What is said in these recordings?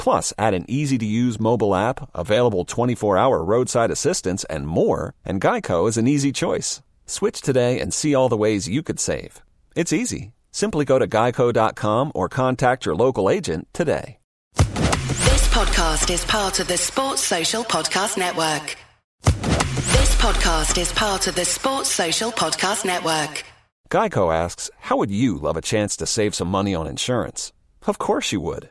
Plus, add an easy to use mobile app, available 24 hour roadside assistance, and more, and Geico is an easy choice. Switch today and see all the ways you could save. It's easy. Simply go to geico.com or contact your local agent today. This podcast is part of the Sports Social Podcast Network. This podcast is part of the Sports Social Podcast Network. Geico asks, How would you love a chance to save some money on insurance? Of course you would.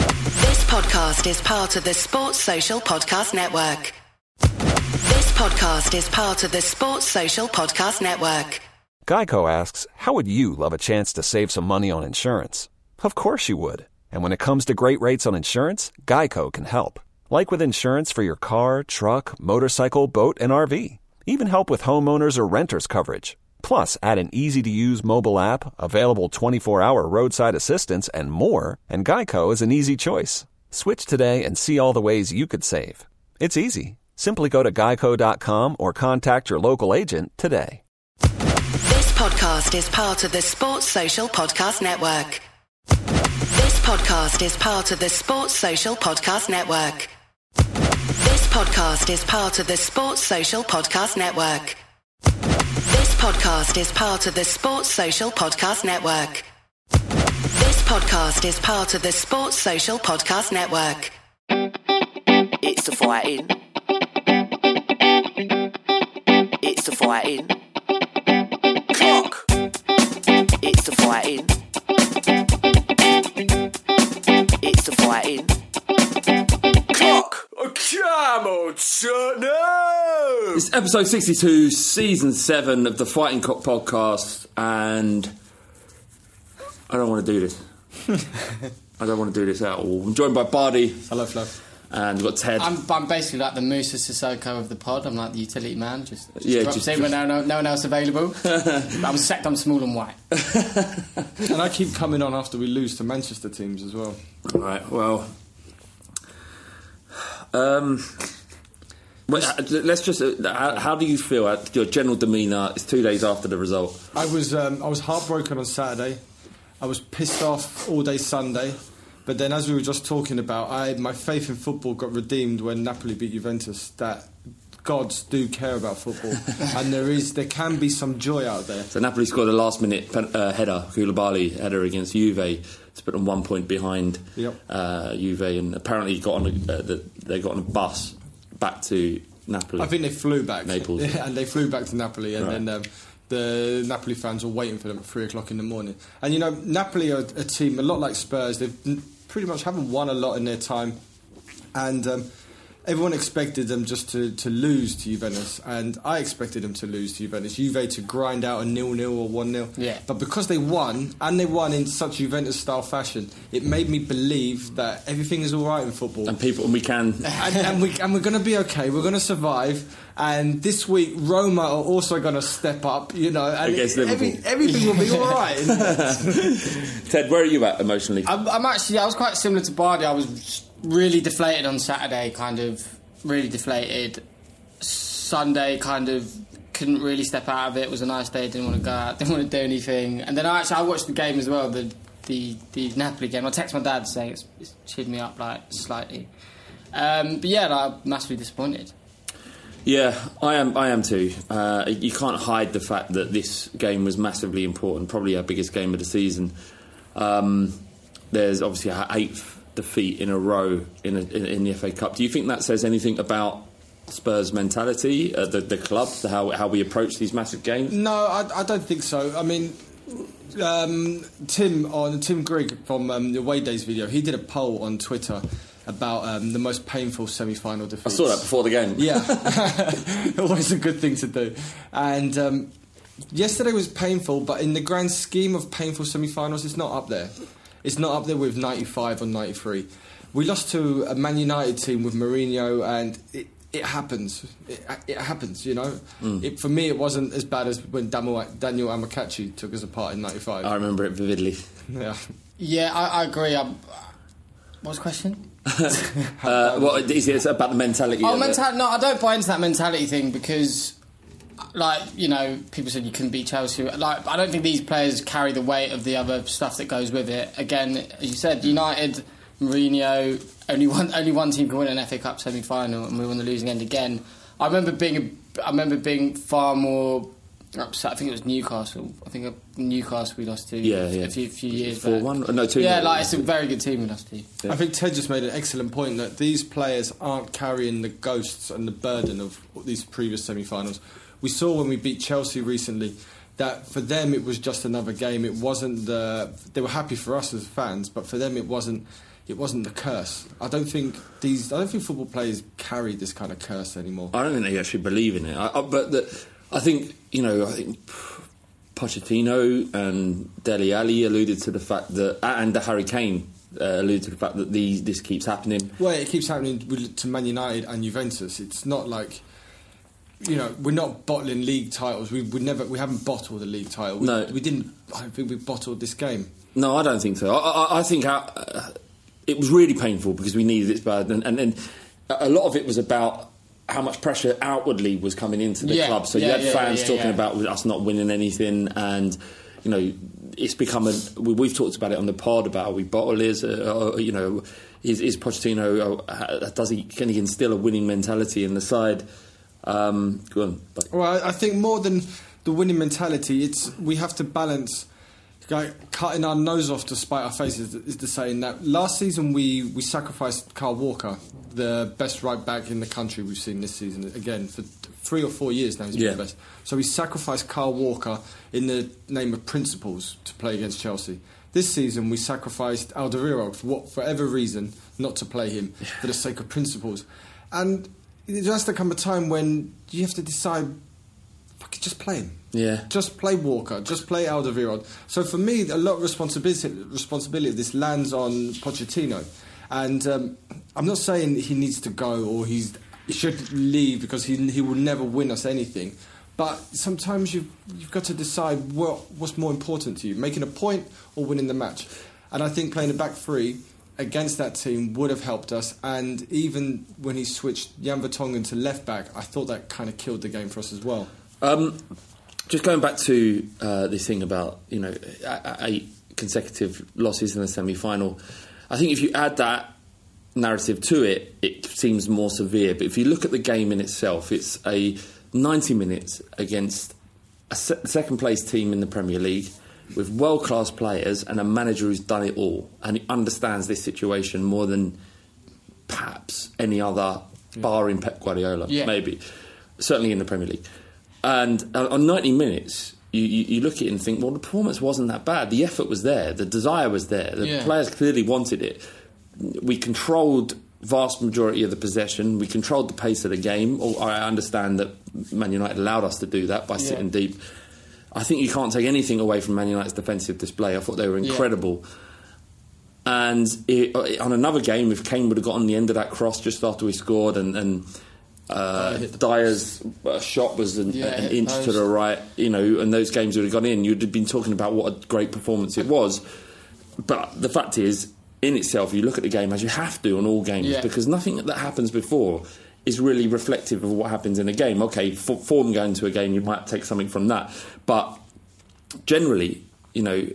This podcast is part of the Sports Social Podcast Network. This podcast is part of the Sports Social Podcast Network. Geico asks, How would you love a chance to save some money on insurance? Of course you would. And when it comes to great rates on insurance, Geico can help. Like with insurance for your car, truck, motorcycle, boat, and RV. Even help with homeowners or renters coverage. Plus, add an easy to use mobile app, available 24 hour roadside assistance, and more, and Geico is an easy choice. Switch today and see all the ways you could save. It's easy. Simply go to geico.com or contact your local agent today. This podcast is part of the Sports Social Podcast Network. This podcast is part of the Sports Social Podcast Network. This podcast is part of the Sports Social Podcast Network. This podcast is part of the Sports Social Podcast Network. This podcast is part of the Sports Social Podcast Network. It's the fighting. It's the fighting. Clock. It's the fighting. It's the fighting. Clock. Come on, no! It's episode 62, season 7 of the Fighting Cock podcast, and I don't want to do this. I don't want to do this at all. I'm joined by Bardi, Hello, Flo. and we've got Ted. I'm, I'm basically like the Moussa Sissoko of the pod. I'm like the utility man, just, just Yeah, drops just- in when no, no, no one else available. I'm sacked. I'm small and white. And I keep coming on after we lose to Manchester teams as well. Right, well. Um, well, uh, let's just. Uh, how, how do you feel? Uh, your general demeanour. It's two days after the result. I was um, I was heartbroken on Saturday. I was pissed off all day Sunday. But then, as we were just talking about, I my faith in football got redeemed when Napoli beat Juventus. That gods do care about football, and there is there can be some joy out there. So Napoli scored a last minute pen- uh, header, Koulibaly header against Juve to put them one point behind Yep. uh, Juve, and apparently got on a, uh, the, they got on a bus back to Napoli. I think they flew back, Naples. Yeah, and they flew back to Napoli, and Right. then um, the Napoli fans were waiting for them at three o'clock in the morning. And you know, Napoli are a team a lot like Spurs. They've pretty much haven't won a lot in their time, and um, everyone expected them just to, to lose to Juventus, and I expected them to lose to Juventus. Juve to grind out a nil nil or one 0 Yeah. But because they won, and they won in such Juventus style fashion, it made me believe that everything is all right in football and people, and we can. and, and, we, and we're going to be okay. We're going to survive. And this week, Roma are also going to step up. You know, and Against every, Liverpool. everything will be all right. Ted, where are you at emotionally? I'm, I'm actually. I was quite similar to Bardi. I was really deflated on Saturday. Kind of really deflated. Sunday kind of couldn't really step out of it. It was a nice day. Didn't want to go out. Didn't want to do anything. And then I actually I watched the game as well. The the the Napoli game. I texted my dad saying it's, it's cheered me up like slightly. Um, but yeah, I'm massively disappointed. Yeah, I am. I am too. Uh, you can't hide the fact that this game was massively important, probably our biggest game of the season. Um, there's obviously our eighth defeat in a row in, a, in, in the FA Cup. Do you think that says anything about Spurs' mentality, uh, the, the club, the, how how we approach these massive games? No, I, I don't think so. I mean, um, Tim on Tim Grigg from um, the Away Days video, he did a poll on Twitter about um, the most painful semi-final defeat. I saw that before the game. Yeah, always a good thing to do. And um, yesterday was painful, but in the grand scheme of painful semi-finals, it's not up there. It's not up there with '95 or '93. We lost to a Man United team with Mourinho, and it, it happens. It, it happens, you know. It, for me, it wasn't as bad as when Daniel, Daniel Amokachi took us apart in '95. I remember it vividly. yeah. Yeah, I, I agree. I'm, what was the question? Uh, what is it? About the mentality. Oh, mentality. No, I don't buy into that mentality thing because, like, you know, people said you couldn't beat Chelsea. Like, I don't think these players carry the weight of the other stuff that goes with it. Again, as you said, United, Mourinho, only one, only one team can win an FA Cup semi-final, and we were on the losing end again. I remember being, I remember being far more upset. I think it was Newcastle. I think uh, Newcastle we lost to. Yeah, a yeah. few, few years Four back. one? No, two Yeah, nil. like it's a very good team we lost to. I think Ted just made an excellent point that these players aren't carrying the ghosts and the burden of these previous semi-finals. We saw when we beat Chelsea recently that for them it was just another game. It wasn't the they were happy for us as fans, but for them it wasn't it wasn't the curse. I don't think these I don't think football players carry this kind of curse anymore. I don't think they actually believe in it. I, I, but the, I think you know, I think Pochettino and Dele Alli alluded to the fact that, and the Harry Kane uh, alluded to the fact that these this keeps happening. Well, it keeps happening to Man United and Juventus. It's not like you know we're not bottling league titles. We we never we haven't bottled a league title. We, No. we didn't. I don't think we bottled this game. No, I don't think so. I, I, I think our, uh, it was really painful because we needed it bad, and, and, and a lot of it was about how much pressure outwardly was coming into the Yeah, club. So you had yeah, fans yeah, talking yeah. about us not winning anything, and you know, it's become a. We, we've talked about it on the pod about how we bottle is, uh, uh, you know, is, is Pochettino uh, does he can he instill a winning mentality in the side? Um, go on. But, Well, I, I think more than the winning mentality, it's we have to balance. Like cutting our nose off to spite our faces is the saying that last season we, we sacrificed Kyle Walker, the best right back in the country we've seen this season. Again, for three or four years now, he's been Yeah. the best. So we sacrificed Kyle Walker in the name of principles to play against Chelsea. This season we sacrificed Alderweireld for what, for whatever reason not to play him for the sake of principles. And there has to come a time when you have to decide fuck it, just play him. Yeah. Just play Walker. Just play Alderweireld. So for me, a lot of responsibility, responsibility of this lands on Pochettino. And um, I'm not saying he needs to go or he's, he should leave because he, he will never win us anything. But sometimes you've, you've got to decide what, what's more important to you, making a point or winning the match. And I think playing a back three against that team would have helped us. And even when he switched Jan Vertonghen to left back, I thought that kind of killed the game for us as well. Um, just going back to uh, this thing about you know eight consecutive losses in the semi-final, I think if you add that narrative to it, it seems more severe. But if you look at the game in itself, it's a 90 minutes against a se- second place team in the Premier League with world class players and a manager who's done it all and he understands this situation more than perhaps any other, barring Pep Guardiola, Yeah. maybe. Certainly in the Premier League. And on 90 minutes, you, you, you look at it and think, well, the performance wasn't that bad. The effort was there, the desire was there, the Yeah. players clearly wanted it. We controlled vast majority of the possession. We controlled the pace of the game. Or I understand that Man United allowed us to do that by sitting deep. I think you can't take anything away from Man United's defensive display. I thought they were Yeah. incredible. And it, uh, on another game, if Kane would have gotten the end of that cross just after we scored, and, and uh, Dier's uh, shot was an, Yeah, an inch post. to the right, you know, and those games would have gone in, you'd have been talking about what a great performance it was. But the fact is, in itself, you look at the game as you have to on all games Yeah. because nothing that happens before is really reflective of what happens in a game. Okay, for, form going to a game, you might take something from that, but generally, you know,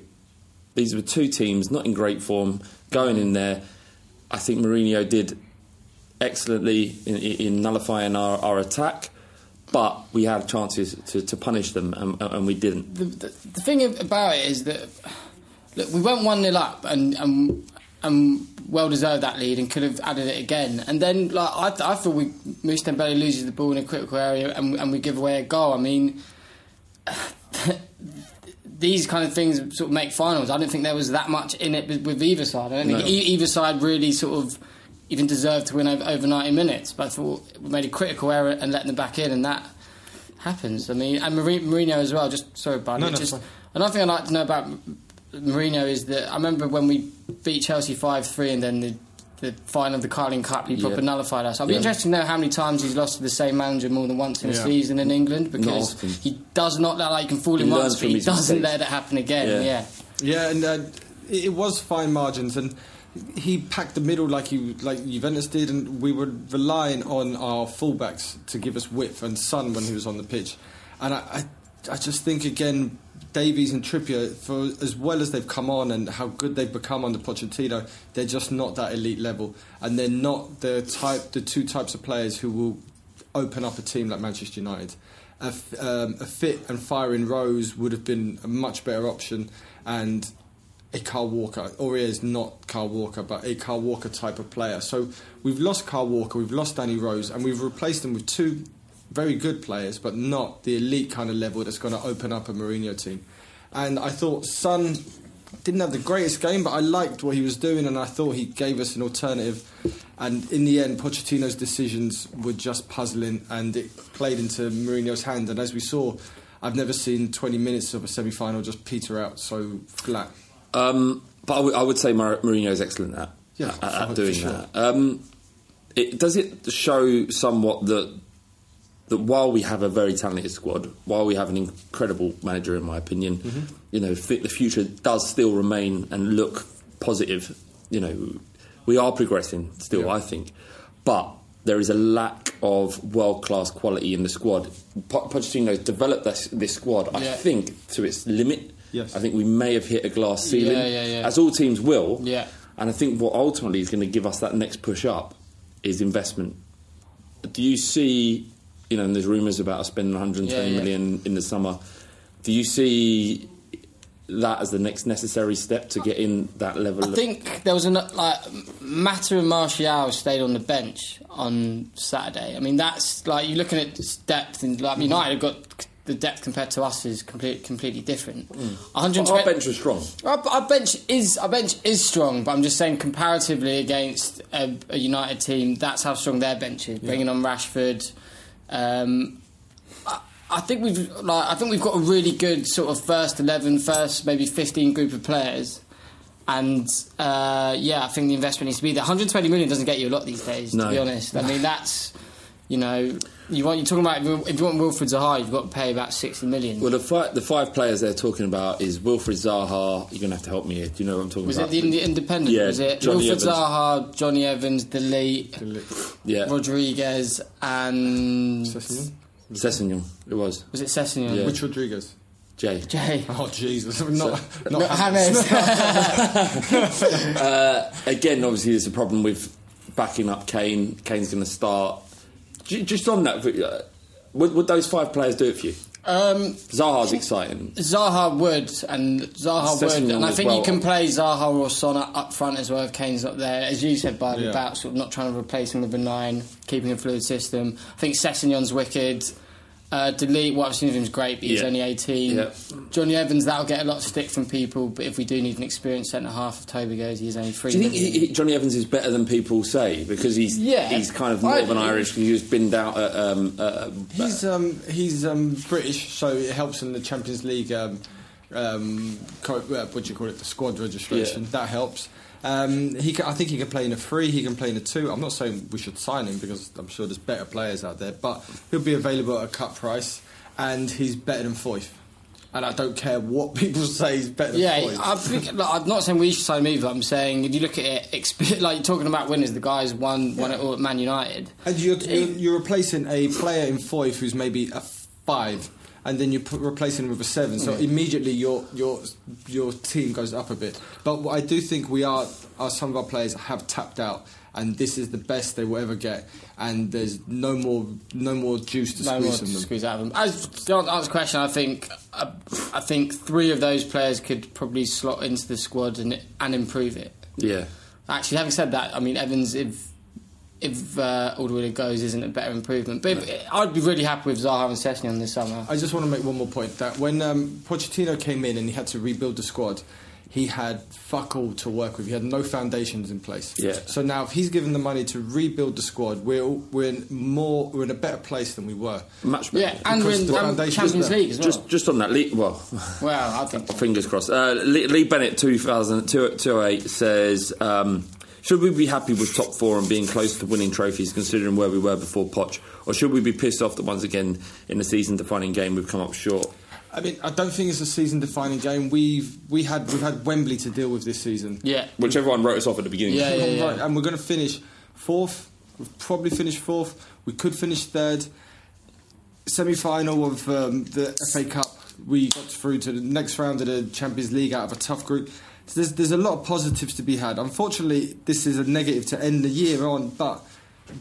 these were two teams not in great form going in there. I think Mourinho did excellently in, in nullifying our, our attack, but we had chances to, to punish them and, and we didn't. the, the, the thing about it is that look, we went one 0 up and, and and well deserved that lead and could have added it again. And then like I, I thought we Moose Dembele loses the ball in a critical area and, and we give away a goal. I mean. These kind of things sort of make finals. I don't think there was that much in it with, with either side. I don't No. think e- either side really sort of even deserved to win over, over 90 minutes. But I thought we made a critical error and letting them back in, and that happens. I mean, and Mourinho, as well. Just sorry, Bardi. No, no, just another thing I'd like to know about Mourinho is that I remember when we beat Chelsea five three, and then the. The final of the Carling Cup, he proper Yeah. nullified us. I'd be Yeah. interested to know how many times he's lost to the same manager more than once in a Yeah. season in England because he does not let like you can fool him He once, but he doesn't mistakes. let it happen again. Yeah. Yeah, Yeah, and uh, it, it was fine margins, and he packed the middle like he like Juventus did, and we were relying on our fullbacks to give us width and sun when he was on the pitch, and I, I, I just think again. Davies and Trippier, for as well as they've come on and how good they've become under Pochettino, they're just not that elite level, and they're not the type, the two types of players who will open up a team like Manchester United. A, um, a fit and firing Rose would have been a much better option, and a Kyle Walker. Aurier is not Kyle Walker, but a Kyle Walker type of player. So we've lost Kyle Walker, we've lost Danny Rose, and we've replaced them with two very good players, but not the elite kind of level that's going to open up a Mourinho team. And I thought Son didn't have the greatest game, but I liked what he was doing, and I thought he gave us an alternative. And in the end, Pochettino's decisions were just puzzling, and it played into Mourinho's hand. And as we saw, I've never seen 20 minutes of a semi-final just peter out so flat. Um, but I would- say Mar- Mourinho is excellent at, Yeah, at, at doing sure. that. Um, it, does it show somewhat that that while we have a very talented squad, while we have an incredible manager, in my opinion, Mm-hmm. you know, the future does still remain and look positive. You know, we are progressing still, Yeah. I think, but there is a lack of world class quality in the squad. Po- Pochettino's developed this, this squad, I think, to its limit. Yes. I think we may have hit a glass ceiling, Yeah, yeah, yeah. as all teams will. Yeah. And I think what ultimately is going to give us that next push up is investment. Do you see, you know, and there's rumours about us spending 120 Yeah, million in the summer. Do you see that as the next necessary step to get in that level? I think there was a like Mata and Martial stayed on the bench on Saturday. I mean, that's like you're looking at depth, and like mm. United have got the depth compared to us is complete, completely different. Mm. 120 our bench was strong. Our, our bench is our bench is strong, but I'm just saying comparatively against a, a United team, that's how strong their bench is. Bringing on Rashford, um, I, I think we've like I think we've got a really good sort of first 11, first maybe 15 group of players. And uh, yeah, I think the investment needs to be there. 120 million doesn't get you a lot these days, No. to be honest. I mean, that's you know, you want you're talking about if you- want Wilfred Zaha, you've got to pay about 60 million. Well, the, fi- the five players they're talking about is Wilfred Zaha. You're going to have to help me here. Do you know what I'm talking Was about? Was it the Indi- Independent? Yeah, was it Johnny Wilfred Evans. Zaha, Jonny Evans, Delete, yeah, Rodriguez, and Sessegnon? Sessegnon. It was was it Sessegnon? Yeah. Which Rodriguez? Jay. Jay. Oh Jesus! Not, No, not James. Uh, again, obviously, there's a problem with backing up Kane. Kane's going to start. J- Just on that, uh, would, would those five players do it for you? um, Zaha's exciting. Zaha would, and Zaha would, and I think well. you can play Zaha or Sona up front as well if Kane's up there. As you said, by Yeah. about sort of not trying to replace him with a nine, keeping a fluid system. I think Sessegnon's wicked. Uh, Delete, what I've seen of him is great, but he's Yeah. only 18. Yeah. Jonny Evans, that'll get a lot of stick from people, but if we do need an experienced centre half, if Toby goes, he's only three. Do you think he, he- Jonny Evans is better than people say because he's Yeah. he's kind of I- Northern Irish? He was binned out at um, uh, He's um, he's um, British, so it helps in the Champions League. Um, um, co- uh, what do you call it? The squad registration. Yeah. That helps. Um, he, can, I think he can play in a three. He can play in a two. I'm not saying we should sign him because I'm sure there's better players out there, but he'll be available at a cut price, and he's better than Foyth. and I don't care what people say is better. Yeah, than Foyth. I think, like, I'm not saying we should sign him either. I'm saying if you look at it, exp- like you're talking about winners, the guys won won it all at Man United. And you're, you're, you're replacing a player in Foyth who's maybe a five, and then you're put, replacing him with a seven. So immediately your your your team goes up a bit. But what I do think we are, are some of our players have tapped out, and this is the best they will ever get. And there's no more no more juice to No more squeeze to them. squeeze out of them. As to answer the question, I think I, I think three of those players could probably slot into the squad and and improve it. Yeah. Actually, having said that, I mean Evans, if if uh, Alderweireld goes, isn't a better improvement. But if, I'd be really happy with Zaha and Sessegnon this summer. I just want to make one more point that when um, Pochettino came in and he had to rebuild the squad, he had fuck all to work with. He had no foundations in place. Yeah. So now, if he's given the money to rebuild the squad, we're we're in more we're in a better place than we were. Much better. Yeah, and we're in the um, Champions. League as well. Just, just on that, Lee, well, well, I think fingers crossed. Uh, Lee, Lee Bennett, 2008, says, um, should we be happy with top four and being close to winning trophies, considering where we were before Poch, or should we be pissed off that once again in the season-defining game we've come up short? I mean, I don't think it's a season-defining game. We've we had we've had Wembley to deal with this season. yeah. Which everyone wrote us off at the beginning. Yeah, yeah, yeah. Right, and we're going to finish fourth. We'll probably finish fourth. We could finish third. Semi-final of um, the FA Cup. We got through to the next round of the Champions League out of a tough group. So there's there's a lot of positives to be had. Unfortunately, this is a negative to end the year on, but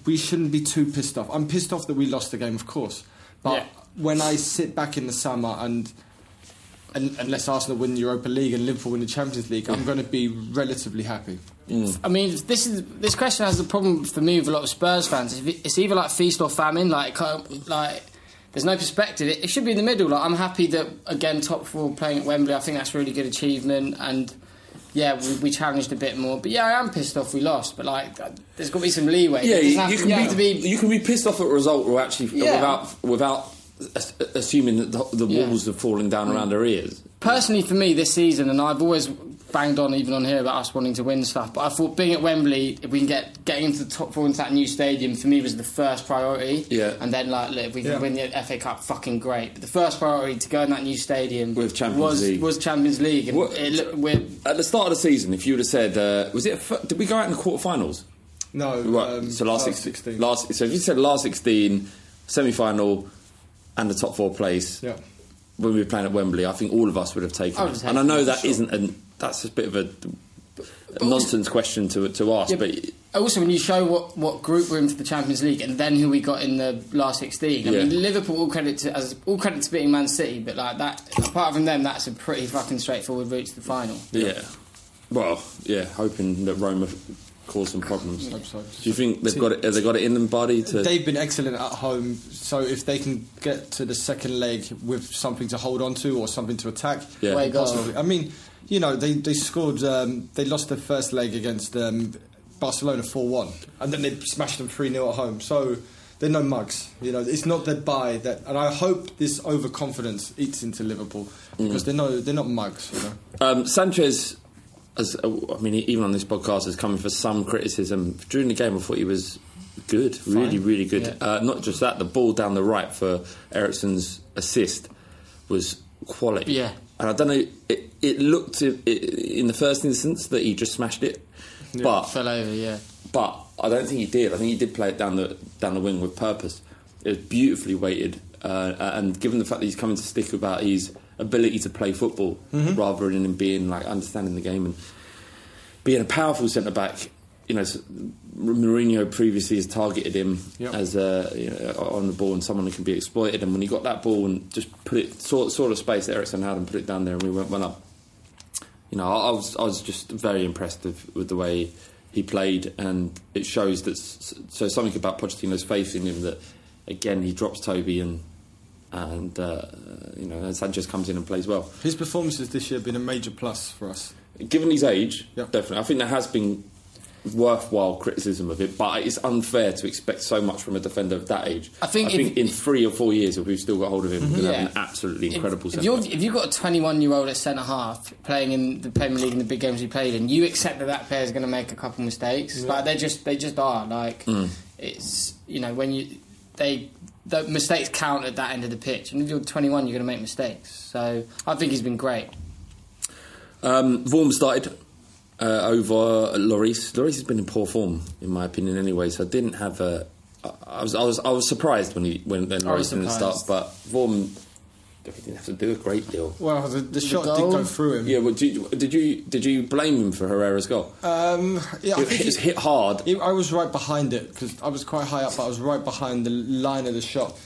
we shouldn't be too pissed off. I'm pissed off that we lost the game, of course, but Yeah. when I sit back in the summer and and unless Arsenal win the Europa League and Liverpool win the Champions League, I'm going to be relatively happy. Mm. I mean, this is this question has the problem for me with a lot of Spurs fans. It's either like feast or famine. Like, like there's no perspective. It, it should be in the middle. Like, I'm happy that again top four playing at Wembley. I think that's a really good achievement. And yeah, we, we challenged a bit more. But yeah, I am pissed off we lost. But like, there's got to be some leeway. Yeah, you, have you to- can you be, be. you can be pissed off at a result or actually Yeah. without without assuming that the, the Yeah. walls are falling down around mm. their ears. personally for me this season, and I've always banged on even on here about us wanting to win stuff. But I thought being at Wembley, if we can get getting into the top four into that new stadium, for me was the first priority. Yeah. And then like, look, if we can Yeah. win the FA Cup, fucking great. But the first priority to go in that new stadium With Champions was League. was Champions League, and What- it, look- At the start of the season, if you would have said, uh, was it? A, f- did we go out in the quarterfinals? No, Right. um, so last, last 16. Last. So if you said last sixteen, semi-final, and the top four place. Yeah. When we were playing at Wembley, I think all of us would have taken I would it. have And I know it, that sure. not a that's a bit of a, a nonsense question to to ask, Yeah, but also, when you show what, what group we're in for the Champions League, and then who we got in the last sixteen, I Yeah. mean, Liverpool all credit to as all credit to beating Man City, but like that, apart from them, that's a pretty fucking straightforward route to the final. yeah. Well, yeah, hoping that Roma cause some problems. Hope. Do you think they've got it? Have they got it in them, buddy? To They've been excellent at home, so if they can get to the second leg with something to hold on to or something to attack, Yeah. Possibly. I mean, you know, they they scored, um, they lost their first leg against um, Barcelona four one, and then they smashed them three 0 at home. So they're no mugs. You know, it's not their buy that, and I hope this overconfidence eats into Liverpool because they're no they're not mugs. You know. Um, Sanchez, as uh, I mean, even on this podcast, is coming for some criticism during the game. I thought he was good, really, really good. Yeah. Uh, not just that, the ball down the right for Eriksen's assist was quality. Yeah. And I don't know. It, it looked i- i- in the first instance that he just smashed it, but Fell over, yeah. but I don't think he did. I think he did play it down the down the wing with purpose. It was beautifully weighted, uh, and given the fact that he's coming to stick about his ability to play football rather than him being like understanding the game and being a powerful centre back. You know, Mourinho previously has targeted him Yep. as a, you know, on the ball and someone who can be exploited. And when he got that ball and just put it sort sort of space that Eriksen had and put it down there, and we went one up you know, I, I was I was just very impressed with, with the way he played, and it shows that so something about Pochettino's faith in him that again he drops Toby and and uh, you know and Sanchez comes in and plays well. His performances this year have been a major plus for us. Given his age, Yep. definitely, I think there has been worthwhile criticism of it, but it's unfair to expect so much from a defender of that age. I think I think in three or four years, if we've still got hold of him, we're going to Yeah. have an absolutely incredible If, if, if you've got a 21 year old at centre half playing in the Premier League in the big games he played in, you accept that that player's going to make a couple mistakes. Like they just they just are. Like Mm. it's you know when you they the mistakes count at that end of the pitch. And if you're 21, you're going to make mistakes. So I think he's been great. Um, Vorm started uh, over Lloris. Lloris has been in poor form, in my opinion, anyway. So I didn't have a. I was I was I was surprised when he when, when I was Lloris didn't start, but Vorm he didn't have to do a great deal. Well, the, the shot goal? did go through him. Yeah, well, did, you, did you did you blame him for Herrera's goal? Um, yeah, I it think was he- hit hard. He- I was right behind it because I was quite high up, but I was right behind the line of the shot.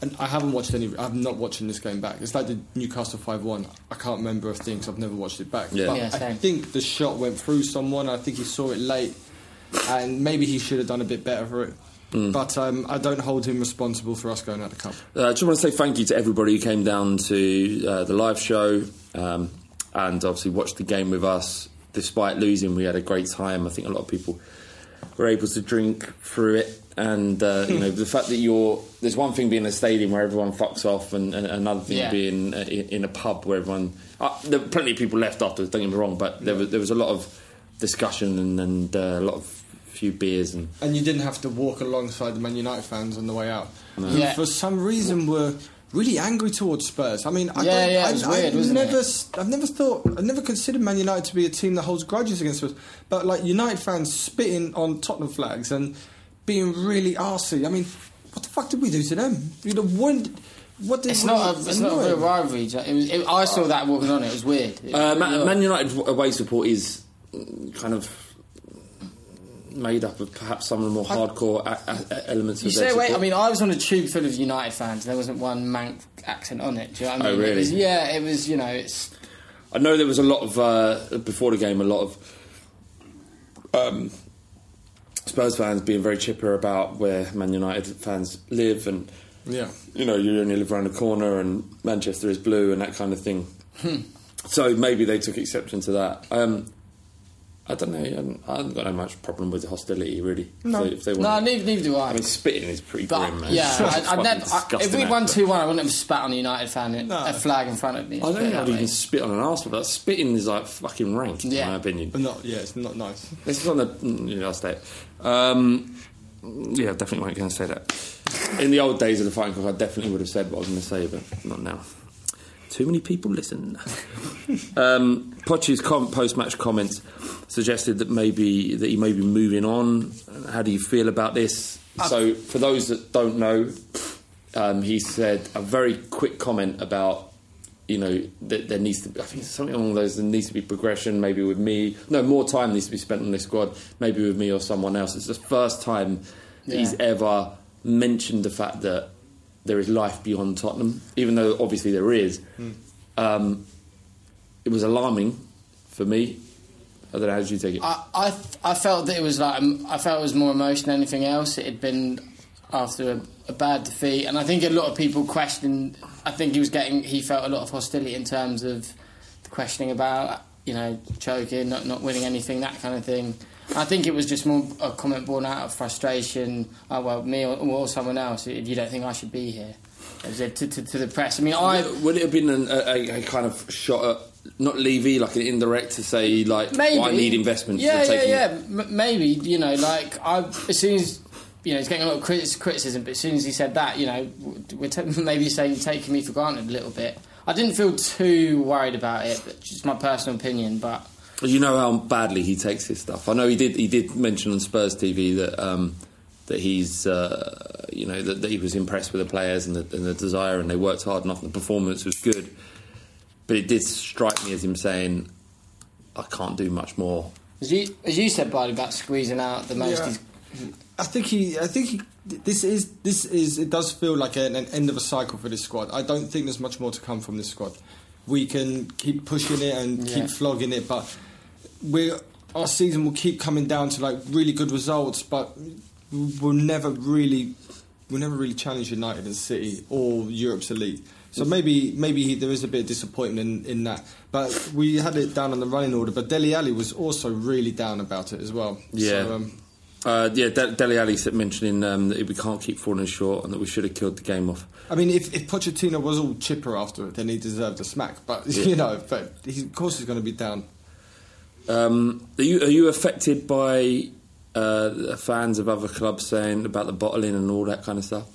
And I haven't watched any. I'm not watching this game back. It's like the Newcastle five one. I can't remember a thing because I've never watched it back. Yeah. But Yeah, I think the shot went through someone. I think he saw it late, and maybe he should have done a bit better for it. Mm. But um, I don't hold him responsible for us going out of the cup. Uh, I just want to say thank you to everybody who came down to uh, the live show um, and obviously watched the game with us. Despite losing, we had a great time. I think a lot of people were able to drink through it. And uh, you know the fact that you're there's one thing being a stadium where everyone fucks off, and, and another thing Yeah. being uh, in, in a pub where everyone. Uh, there were plenty of people left afterwards. Don't get me wrong, but there was there was a lot of discussion and, and uh, a lot of few beers and And you didn't have to walk alongside the Man United fans on the way out, who Yeah. for some reason were really angry towards Spurs. I mean, I Yeah, don't, yeah, I, it was I, weird, wasn't never, it? s- I've never thought, I've never considered Man United to be a team that holds grudges against Spurs. But like United fans spitting on Tottenham flags and being really arsey. I mean, what the fuck did we do to them? You know, when, what did It's not a, it's not a real rivalry. It was, it, I saw that walking on. It was weird. It Uh, was Man, Man. United away support is kind of made up of perhaps some of the more hardcore a- a- elements You of say their wait. I mean, I was on a tube full of United fans. There wasn't one Manc accent on it. Do you know what I Oh, mean? It really? was, yeah, it was. You know, it's I know there was a lot of uh, before the game, a lot of um, Spurs fans being very chipper about where Man United fans live, and Yeah. you know you only live around the corner, and Manchester is blue, and that kind of thing. so maybe they took exception to that. Um, I don't know. I haven't, I haven't got no much problem with the hostility, really. No. if they no, want, neither, neither do I. I mean, spitting is pretty but grim, man. yeah, I, I'd never. I, if we act, won two one, I wouldn't have spat on a United fan in No. a flag in front of me. I don't Put it think I'd even spit on an arse, but spitting is like fucking rank, in my opinion. But not, yeah, it's not nice. This is on the. You know, I'll stay. it. Um, yeah, definitely won't going to say that. In the old days of the fighting cock, I definitely would have said what I was going to say, but not now. Too many people listen. um, Poch's com- post-match comments suggested that maybe that he may be moving on. How do you feel about this? so, for those that don't know, um, he said a very quick comment about you know that there needs to be I think something along those there needs to be progression maybe with me no more time needs to be spent on this squad maybe with me or someone else it's the first time that he's ever mentioned the fact that there is life beyond Tottenham even though obviously there is um, it was alarming for me I don't know how did you take it I, I, I felt that it was like um, I felt it was more emotion than anything else. It had been after a, a bad defeat, and I think a lot of people questioned. I think he was getting he felt a lot of hostility in terms of the questioning about you know choking, not not winning anything, that kind of thing. I think it was just more a comment born out of frustration. Oh well, me or, or someone else. If you don't think I should be here, to, to, to the press. I mean, I would it have been an, a, a, kind of shot at not Levy like an indirect to say like Maybe. well, I need investment Yeah, yeah, yeah. M- maybe you know, like I as soon as you know he's getting a lot of criti- criticism, but as soon as he said that, you know, we're t- maybe saying you're taking me for granted a little bit. I didn't feel too worried about it, but just my personal opinion. But You know how badly he takes his stuff. I know he did. He did mention on Spurs TV that um, that he's uh, you know that, that he was impressed with the players and the, and the desire, and they worked hard enough. And the performance was good, but it did strike me as him saying, "I can't do much more." as you as you said, Bardi, about squeezing out the most. Yeah. I think he. I think he. This is. This is. It does feel like an, an end of a cycle for this squad. I don't think there's much more to come from this squad. We can keep pushing it and Yeah. keep flogging it, but we our season will keep coming down to like really good results, but we'll never really. We'll never really challenge United and City or Europe's elite. So maybe maybe he, there is a bit of disappointment in, in that. But we had it down on the running order. But Dele Alli was also really down about it as well. Yeah. So, um, Uh, yeah, De- Dele Alli said mentioning um, that we can't keep falling short and that we should have killed the game off. I mean, if, if Pochettino was all chipper after it, then he deserved a smack. But you know, but he, of course he's going to be down. Um, are you are you affected by uh, fans of other clubs saying about the bottling and all that kind of stuff?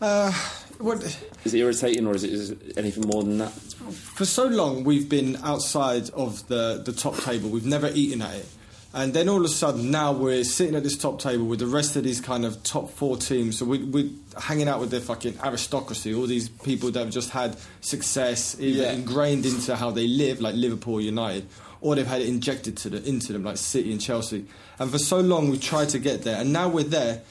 Uh, what, Is it irritating, or is it, is it anything more than that? for so long we've been outside of the, the top table. We've never eaten at it. And then all of a sudden now we're sitting at this top table with the rest of these kind of top four teams. So we, we're hanging out with their fucking aristocracy, all these people that have just had success Yeah. ingrained into how they live, like Liverpool United, or they've had it injected to the, into them, like City and Chelsea. And for so long we've tried to get there. And now we're there.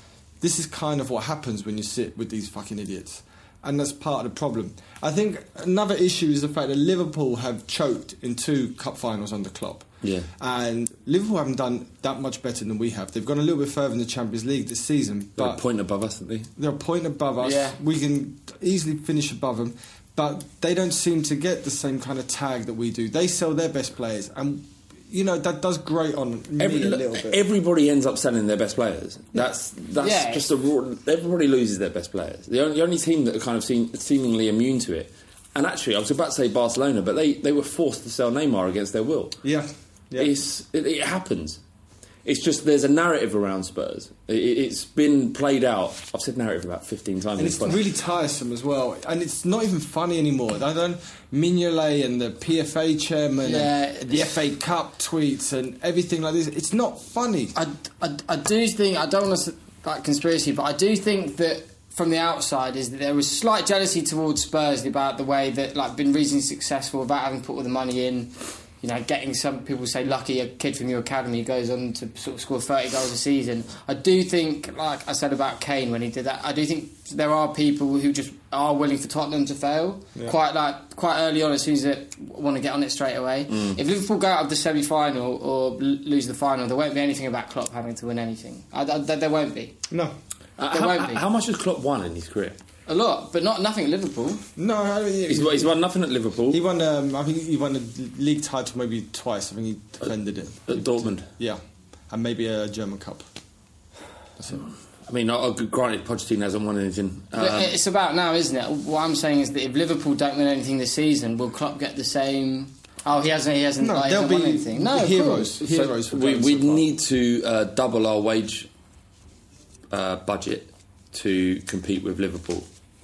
This is kind of what happens when you sit with these fucking idiots and that's part of the problem. I think another issue is the fact that Liverpool have choked in two cup finals under Klopp. Yeah. And Liverpool haven't done that much better than we have. They've gone a little bit further in the Champions League this season, They're but a point above us, aren't they? they're a point above us. Yeah. We can easily finish above them, but they don't seem to get the same kind of tag that we do. They sell their best players, and you know that does grate on me Every, a little bit. Everybody ends up selling their best players. That's that's Yeah. just a raw. Everybody loses their best players. The only, the only team that are kind of seem, seemingly immune to it. And actually, I was about to say Barcelona, but they, they were forced to sell Neymar against their will. yeah, yeah. It's, it, it happens. It's just there's a narrative around Spurs. It, it's been played out. I've said narrative about 15 times. And it's this podcast. really tiresome as well. And it's not even funny anymore. I don't Mignolet and the PFA chairman Yeah, and the FA Cup tweets and everything like this. It's not funny. I, I, I do think I don't want to like conspiracy, but I do think that from the outside is that there was slight jealousy towards Spurs about the way that like been reasonably successful without having put all the money in. You know, getting some people say lucky a kid from your academy goes on to sort of score thirty goals a season. I do think, like I said about Kane when he did that, I do think there are people who just are willing for Tottenham to fail quite like quite early on as soon as they want to get on it straight away. If Liverpool go out of the semi final or l- lose the final, there won't be anything about Klopp having to win anything. I, I, there there won't be No. Uh, there how, won't be. how much has Klopp won in his career? A lot, but not nothing at Liverpool. No, I mean, He's, he's won nothing at Liverpool. he won. Um, I think he won a league title maybe twice. I think he defended it. at Dortmund. Yeah, and maybe a German Cup. That's it. I mean, I, I, granted, Pochettino hasn't won anything. Um, it's about now, isn't it? What I'm saying is that if Liverpool don't win anything this season, will Klopp get the same? Oh, he hasn't. He hasn't. No, like, he there'll hasn't won be anything. No, of heroes. course. Heroes. for we we so need to uh, double our wage uh, budget to compete with Liverpool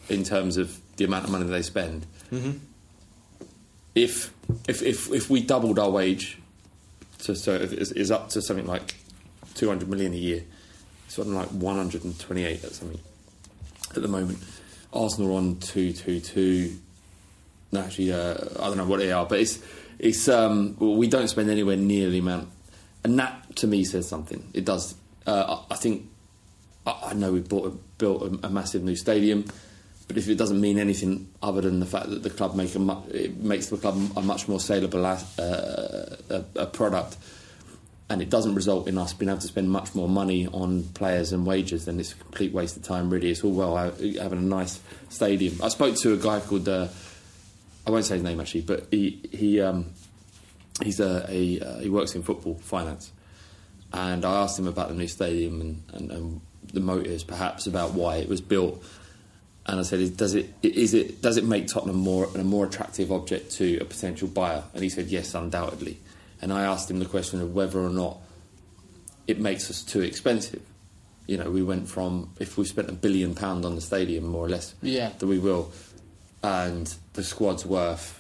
in terms of the amount of money they spend. Mm-hmm. If, if if if we doubled our wage, to, so is up to something like two hundred million a year, something like one hundred and twenty-eight at something at the moment. Arsenal are on two two two. No, actually, uh, I don't know what they are, but it's it's um, well, we don't spend anywhere near the amount, and that to me says something. It does. Uh, I, I think I, I know we bought a, built a, a massive new stadium, but if it doesn't mean anything other than the fact that the club make a it makes the club a much more saleable uh, a, a product, and it doesn't result in us being able to spend much more money on players and wages, then it's a complete waste of time. Really, it's all well having a nice stadium. I spoke to a guy called. Uh, I won't say his name actually, but he he um, he's a, a uh, he works in football finance, and I asked him about the new stadium and, and, and the motives, perhaps about why it was built. And I said, "Does it is it does it make Tottenham more a more attractive object to a potential buyer?" And he said, "Yes, undoubtedly." And I asked him the question of whether or not it makes us too expensive. You know, we went from if we spent a billion pound on the stadium, more or less, Yeah. that we will, and the squad's worth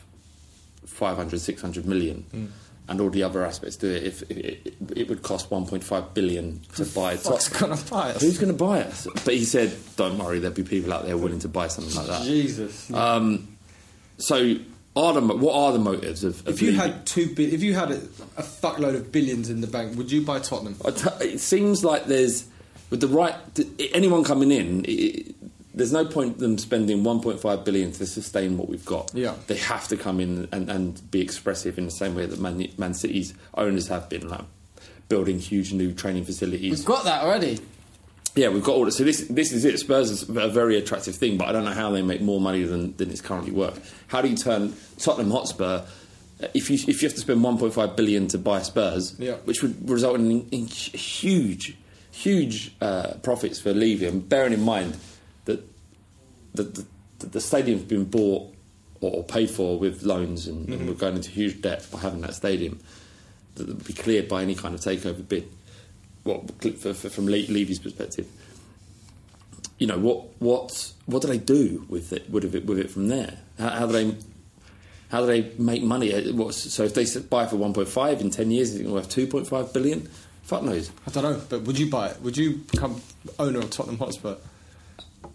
500, 600 million, Hmm. And all the other aspects to it, if it, it, it would cost 1.5 billion to buy Fuck's Tot- gonna buy us? Who's going to buy us? But he said, "Don't worry, there'll be people out there willing to buy something like that." Jesus. Um, so, are the what are the motives of? of if you leaving? had two, bi- if you had a, a fuckload of billions in the bank, would you buy Tottenham? It seems like there's with the right anyone coming in. It, there's no point them spending 1.5 billion to sustain what we've got. Yeah. they have to come in and, and be expressive in the same way that Man, Man City's owners have been, like building huge new training facilities. We've got that already. Yeah, we've got all this. So this this is it. Spurs is a very attractive thing, but I don't know how they make more money than, than it's currently worth. How do you turn Tottenham Hotspur? If you if you have to spend 1.5 billion to buy Spurs, Yeah. which would result in, in huge huge uh, profits for Levy, and bearing in mind that the, the, the stadium's been bought or, paid for with loans, and, and we're going into huge debt by having that stadium that would be cleared by any kind of takeover bid. What for, for, from Le- Levy's perspective, you know what what what do they do with it with it with it from there? How, how do they how do they make money? Uh, What's, so if they buy it for 1.5 in 10 years, is it worth 2.5 billion? Fuck knows. I don't know, but would you buy it? Would you become owner of Tottenham Hotspur?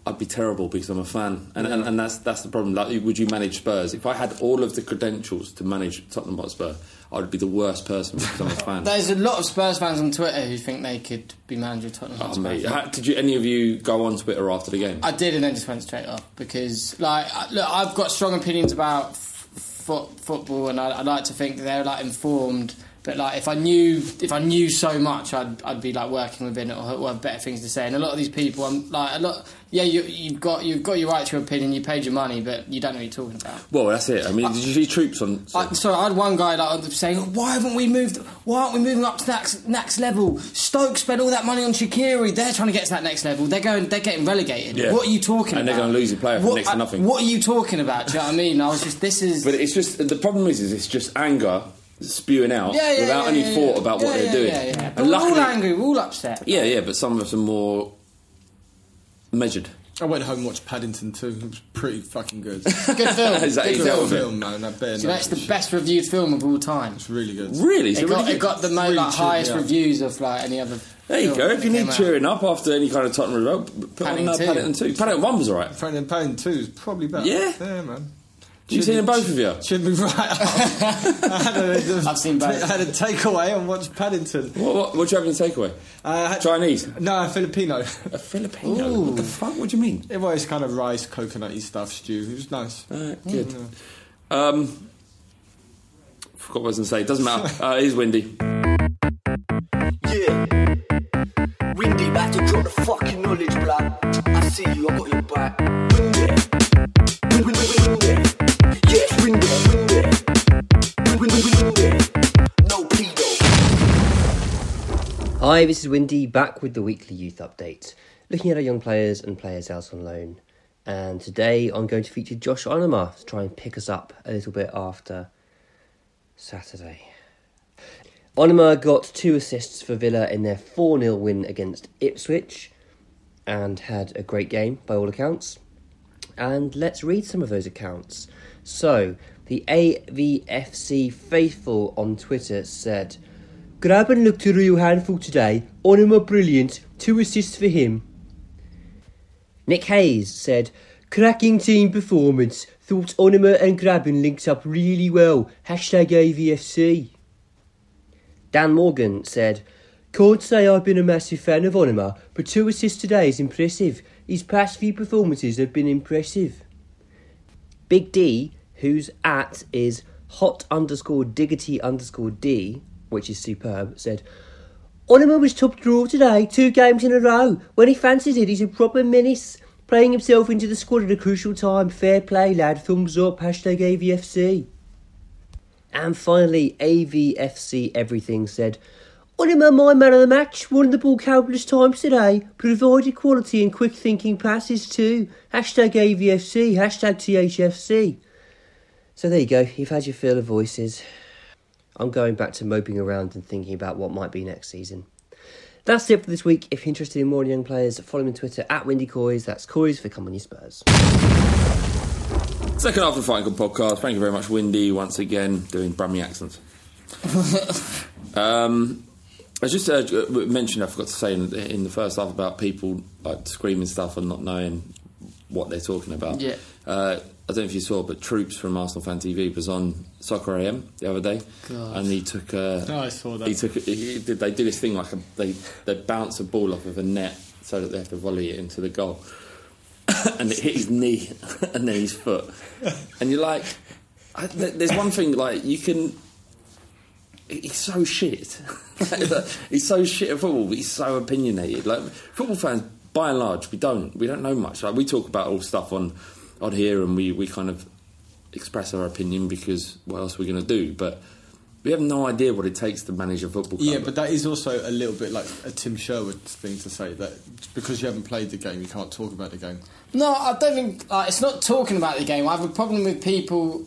I'd be terrible because I'm a fan, and, and, and that's that's the problem. Like, would you manage Spurs? If I had all of the credentials to manage Tottenham Hotspur, I would be the worst person because I'm a fan. There's a lot of Spurs fans on Twitter who think they could be manager of Tottenham Oh, Hotspur. mate. How, did you any of you go on Twitter after the game? I did, and then just went straight off because, like, look, I've got strong opinions about f- foot, football, and I, I like to think that they're like informed. But like, if I knew, if I knew so much, I'd, I'd be like working within it or, or have better things to say. And a lot of these people, I'm like, a lot, yeah, you, you've got you've got your right to your opinion. You paid your money, but you don't know what you're talking about. well, that's it. I mean, did you see Troopz on? I, sorry, I had one guy like saying, "Why haven't we moved? Why aren't we moving up to the next, next level? Stoke spent all that money on Shaqiri. They're trying to get to that next level. They're going. They're getting relegated. Yeah. What are you talking And about? And they're gonna lose a player for What- next to uh, nothing. What are you talking about? Do you know what I mean? I was just. This is. But it's just the problem is, is it's just anger spewing out yeah, yeah, without yeah, any yeah, thought yeah. about Yeah, what they're yeah, doing. Yeah, yeah. But And we're all angry. We're all upset. yeah, yeah. But some of us are more measured. I went home and watched Paddington too. It was pretty fucking good. Good film. Is that- Good is Good film. film, man. I bet. So that's the best reviewed film of all time. It's really good. Really, So It got, it got the most really like, highest up. reviews of like any other. There you film go. If you came need out. cheering up after any kind of Tottenham result, put on Paddington uh, two. Paddington two. Paddington one was alright. Friend Paddington two is probably better. Yeah? yeah, man. You seen them both of you? Should be right up. I had a, I've seen both. I had a takeaway and watched Paddington. What, what, what do you have in the takeaway? Uh, I had- Chinese. No, a Filipino. A Filipino. What the fuck? What do you mean? It was kind of rice, coconutty stuff, stew. It was nice. Alright, good. Um, forgot what I was going to say. It Doesn't matter. Uh, it is windy. Yeah. Windy, back to drop the fucking knowledge, blood. I see you, Hi, this is Windy back with the weekly youth update, looking at our young players and players out on loan. And today I'm going to feature Josh Onomah to try and pick us up a little bit after Saturday. Onomah got two assists for Villa in their 4 0 win against Ipswich and had a great game by all accounts. And let's read some of those accounts. So, the AVFC faithful on Twitter said, Grabban looked a real handful today. Onomah brilliant. Two assists for him. Nick Hayes said, Cracking team performance. Thought Onomah and Grabban linked up really well. Hashtag AVFC. Dan Morgan said, Can't say I've been a massive fan of Onomah, but two assists today is impressive. His past few performances have been impressive. Big D, whose at is hot underscore diggity underscore D, which is superb, said, Onomah was top draw today, two games in a row. When he fancies it, he's a proper menace. Playing himself into the squad at a crucial time. Fair play, lad. Thumbs up. Hashtag AVFC. And finally, AVFC Everything said, Onomah, my man of the match, won the ball countless times today. Provided quality and quick thinking passes too. Hashtag AVFC. Hashtag THFC. So there you go. You've had your fill of voices. I'm going back to moping around and thinking about what might be next season. That's it for this week. If you're interested in more young players, follow me on Twitter at Windy Coys. That's Coys for Come On You Spurs. Second half of the Fighting Cock podcast. Thank you very much, Windy, once again, doing Brummie accents. um, I just uh, mentioned, I forgot to say in, in the first half about people like screaming stuff and not knowing what they're talking about. Yeah. Uh, I don't know if you saw, but Troopz from Arsenal Fan TV was on Soccer AM the other day, God. and he took. Uh, Oh, I saw that. He took. He did. They do this thing like a, they they bounce a ball off of a net so that they have to volley it into the goal, and it hit his knee and then his foot, and you're like, I, there- there's one thing like you can. He's so shit. he's so shit at football. But he's so opinionated. Like football fans, by and large, we don't we don't know much. Like we talk about all stuff on on here, and we we kind of express our opinion because what else are we going to do? But we have no idea what it takes to manage a football club. Yeah, but that is also a little bit like a Tim Sherwood thing to say that because you haven't played the game, you can't talk about the game. No, I don't think like, it's not talking about the game. I have a problem with people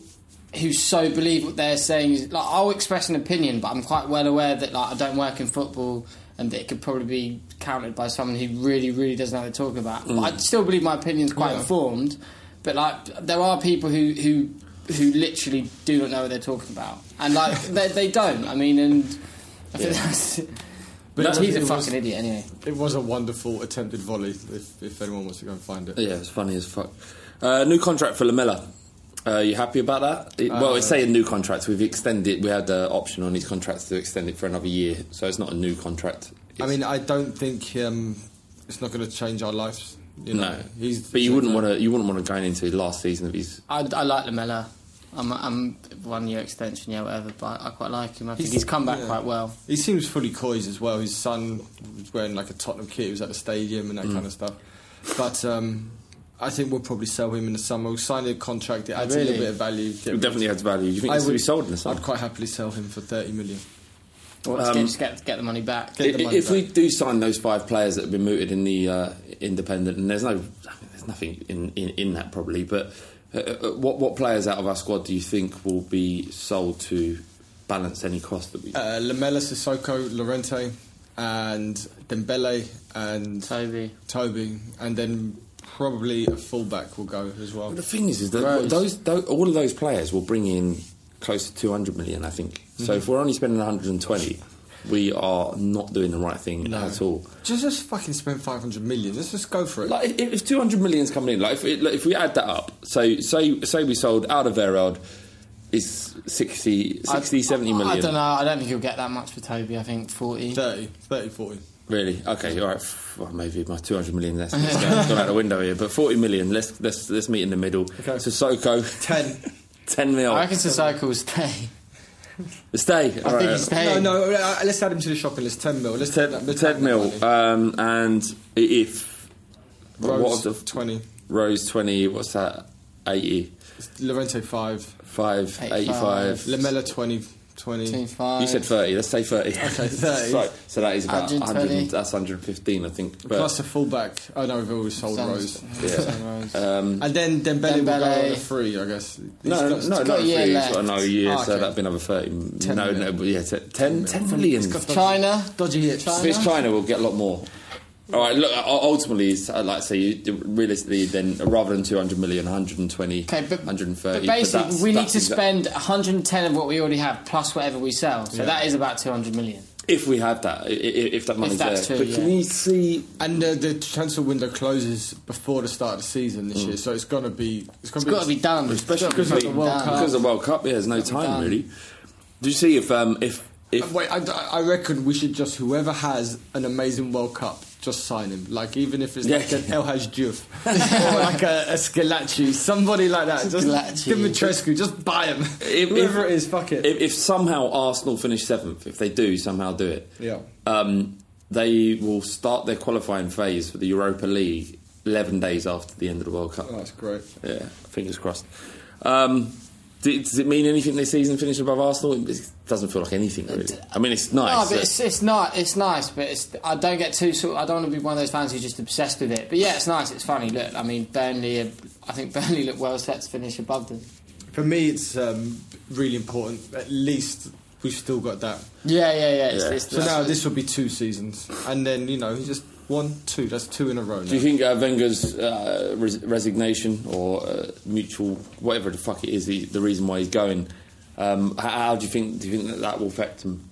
who so believe what they're saying. Like I'll express an opinion, but I'm quite well aware that like I don't work in football, and and that it could probably be countered by someone who really, really doesn't know what they're talking about. Mm. But I still believe my opinion's quite Yeah. informed. But like, there are people who who who literally do not know what they're talking about, and like they, they don't. I mean, and I think that's. But But he's a was- it was- fucking idiot anyway. It was a wonderful attempted volley. If, if anyone wants to go and find it. Yeah, it's funny as fuck. Uh, new contract for Lamela. Uh, you happy about that? It, well, it's saying new contract. We've extended. We had the option on his contracts to extend it for another year, so it's not a new contract. I mean, I don't think um, it's not going to change our lives. You know, no. he's. but you wouldn't want to. You wouldn't want to go into his last season of his. I, I like Lamela. I'm, I'm one year extension, yeah, whatever. But I quite like him. I think He's- he's come back yeah. quite well. He seems fully coised as well. His son was wearing like a Tottenham kit. He was at the stadium and that Mm. kind of stuff. But um, I think we'll probably sell him in the summer. We'll sign a contract. It adds a little bit of value. It definitely adds value. Do you think I to be sold in the summer? I'd quite happily sell him for thirty million. Or Um, get, just get, get the money back. Get the money if we do sign those five players that have been mooted in the uh, independent, and there's no, there's nothing in, in, in that probably, but uh, uh, what what players out of our squad do you think will be sold to balance any cost that we? Uh, Lamela, Sissoko, Llorente, and Dembele, and Toby. Toby, and then probably a fullback will go as well. But the thing is, is that those, those all of those players will bring in close to 200 million, I think. Mm-hmm. So if we're only spending 120, we are not doing the right thing No. at all. Just, just fucking spend 500 million. Let's just go for it. Like if, if 200 million's coming in, like if, it, like, if we add that up, so say say we sold out of Alderweireld is 60, 60 70 million. I don't know. I don't think you'll get that much for Toby. I think 40. 30, 30, 40. Really? Okay, all right. Well, maybe my 200 million less has gone, gone out the window here, but 40 million. Let's let's let's meet in the middle. Okay. Sissoko, 10. 10 mil. I reckon Sissoko will stay. Stay. I think he's staying. No, no, uh, let's add him to the shopping list. 10 mil. Let's 10, take that- let's 10 take that mil. Um, and i- if Rose, what the 20. Rose 20, what's that? 80, Llorente, 5. 5, 85. 85. Lamela, 20. 20. 25. You said 30, let's say 30. Okay, 30. so, so that is about 100, that's 115, I think. But, Plus a fullback. Oh no, we've always sold Sounds- Rose. Yeah. Um, And then Dembele, will go Dembele. on a free, I guess. He's no, got- no, no, not a year three, left. so no, a year, Oh, so that'd be another 30. 10 no, million. no, but yeah, 10, 10 million. China. Dodgy hips. China. If it's China, we'll get a lot more. All right, look, ultimately, it's, I'd like to say, you, realistically, then rather than 200 million, 120, Okay, but, 130. but basically, that's- we need to exact- spend 110 of what we already have plus whatever we sell. So that is about 200 million. If we have that, i- i- if that money's that's there. true, but can yeah. you see. And uh, the transfer window closes before the start of the season this year, so it's gonna be it's gonna It's got to be done. Especially It's because of the done. World Cup. Because of the World Cup, yeah, there's no time really. Do you see if um, if if Wait, I, I reckon we should just whoever has an amazing World Cup, just sign him. Like even if it's like an El Hadji Diouf or like a, a Schillaci, somebody like that. Just Schillaci. Dumitrescu, just buy him. If- whoever if- it is, fuck it. if, if somehow Arsenal finish seventh, if they do somehow do it, Yeah. um, they will start their qualifying phase for the Europa League 11 days after the end of the World Cup. oh, that's great. Yeah, fingers crossed. Um, do- does it mean anything this season finish above Arsenal? It doesn't feel like anything really. I mean, it's nice. No, nice. but it's it's not it's nice, but it's I don't get too sort. I don't want to be one of those fans who's just obsessed with it. But yeah, it's nice. It's funny. Look, I mean, Burnley. uh, I think Burnley look well set to finish above them. For me, it's um, really important. At least we've still got that. Yeah, yeah, yeah. It's, Yeah. it's, So now this will be two seasons, and then you know just one, two. That's two in a row. do you think uh, Wenger's uh, res- resignation or uh, mutual, whatever the fuck it is, the, the reason why he's going? Um, how, how do you think? Do you think that that will affect him?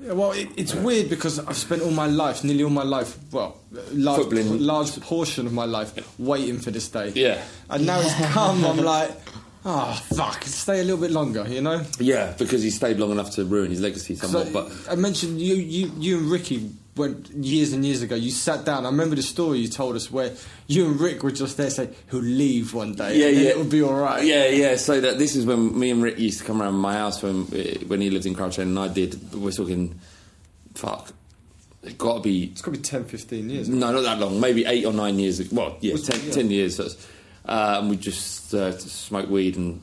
Yeah, well, it, it's weird because I've spent all my life, nearly all my life, well, large, Footballing. large portion of my life, waiting for this day. Yeah. And now it's come, I'm like, oh, fuck, stay a little bit longer, you know? Yeah, because he stayed long enough to ruin his legacy So somewhat. but I mentioned you, you, you and Ricky went years and years ago. You sat down. I remember the story you told us where you and Rick were just there saying he'll leave one day. Yeah, and yeah. it'll be all right. Yeah, yeah. So that this is when me and Rick used to come around my house when when he lived in Crouch End and I did. We're talking, fuck, it got to be It's got to be 10, 15 years. no, not that long. Maybe eight or nine years. Well, yeah, ten, yeah. 10 years. So uh, and we just uh, smoke weed and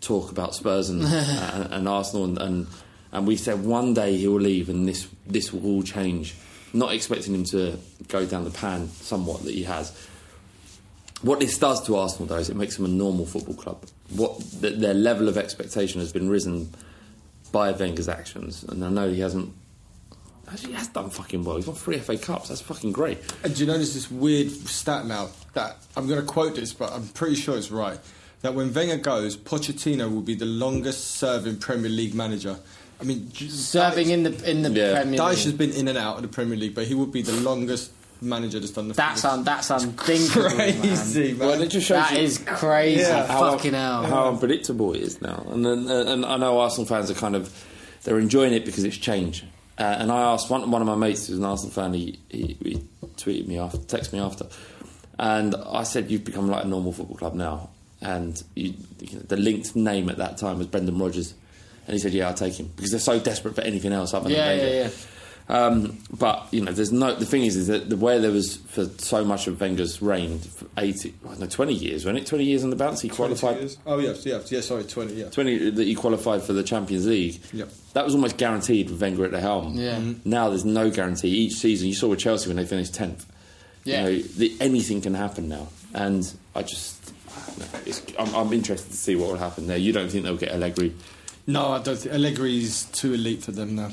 talk about Spurs and and, and Arsenal and, and and we said one day he will leave and this this will all change. Not expecting him to go down the pan somewhat that he has. What this does to Arsenal, though, is it makes them a normal football club. What th- their level of expectation has been risen by Wenger's actions, and I know he hasn't Actually, he has done fucking well. He's won three FA Cups. That's fucking great. And do you there's this weird stat now that I'm going to quote this, but I'm pretty sure it's right. That when Wenger goes, Pochettino will be the longest serving Premier League manager. I mean, Serving Dyche- in the in the Yeah. Premier Dyche League. has been in and out of the Premier League, but he would be the longest manager that's done the. That's un, that's unthinkable, crazy, man. Well, it just shows That you is crazy. Yeah. Fucking hell. how unpredictable it is now. And then, uh, and I know Arsenal fans are kind of they're enjoying it because it's change. Uh, and I asked one one of my mates who's an Arsenal fan. He, he, he tweeted me after, texted me after, and I said, "You've become like a normal football club now." And you, you know, the linked name at that time was Brendan Rodgers, and he said, "Yeah, I'll take him because they're so desperate for anything else other Yeah, than Wenger." yeah, yeah. Um, but you know, there's no. The thing is, is that the way there was for so much of Wenger's reign, for eighty, well, no, twenty years, wasn't it? Twenty years on the bounce. He qualified. years. Oh yes, yeah, yeah. Sorry, twenty. Yeah. 20 that he qualified for the Champions League. Yep. That was almost guaranteed with Wenger at the helm. Yeah. Mm-hmm. Mhm. Now there's no guarantee. Each season, you saw with Chelsea when they finished 10th. Yeah. You know, the, anything can happen now. And I just, it's, I'm, I'm interested to see what will happen there. You don't think they'll get Allegri? No, I don't. think Allegri's too elite for them now.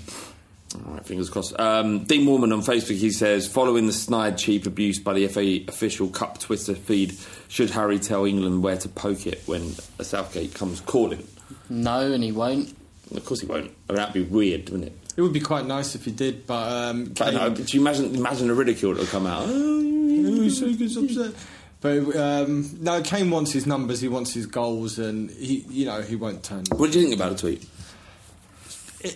All right, fingers crossed. Um, Dean Morman on Facebook, he says, following the snide, cheap abuse by the FA official Cup Twitter feed, should Harry tell England where to poke it when a Southgate comes calling? No, and he won't. Of course he won't. I mean, that'd be weird, wouldn't it? It would be quite nice if he did, but um, But no, Kane- do you imagine imagine the ridicule that will come out? Oh, he's so good, so upset. But um, no, Kane wants his numbers. He wants his goals, and he, you know, he won't turn. What do you think about the tweet?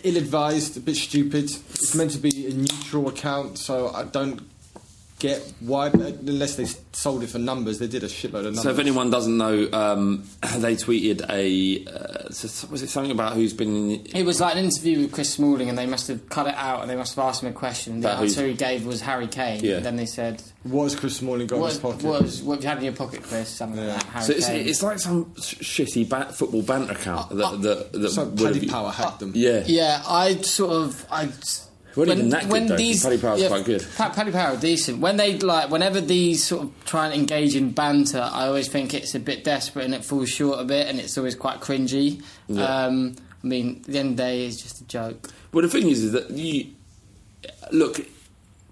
Ill-advised, a bit stupid. It's meant to be a neutral account, so I don't get why. but Unless they sold it for numbers, they did a shitload of numbers. So, if anyone doesn't know, um, they tweeted a uh, was it something about who's been in, It was like an interview with Chris Smalling, and they must have cut it out, and they must have asked him a question. And the About who's- answer he gave was Harry Kane. Yeah. Then they said, what has Chris Smalling got in his "What was what have you had in your pocket, Chris?" Something Yeah. like that. Harry So it's, Kane. it's like some sh- shitty ba- football banter account that, that, that so would Paddy have- Power hacked them. Yeah, Yeah, I sort of I. Wasn't even that good, though, 'cause Paddy Power's quite good. Pa- Paddy Power decent. When they like, whenever these sort of try and engage in banter, I always think it's a bit desperate and it falls short a bit, and it's always quite cringy. Yeah. Um, I mean, at the end of the day, it's just a joke. Well, the thing is, is that you look.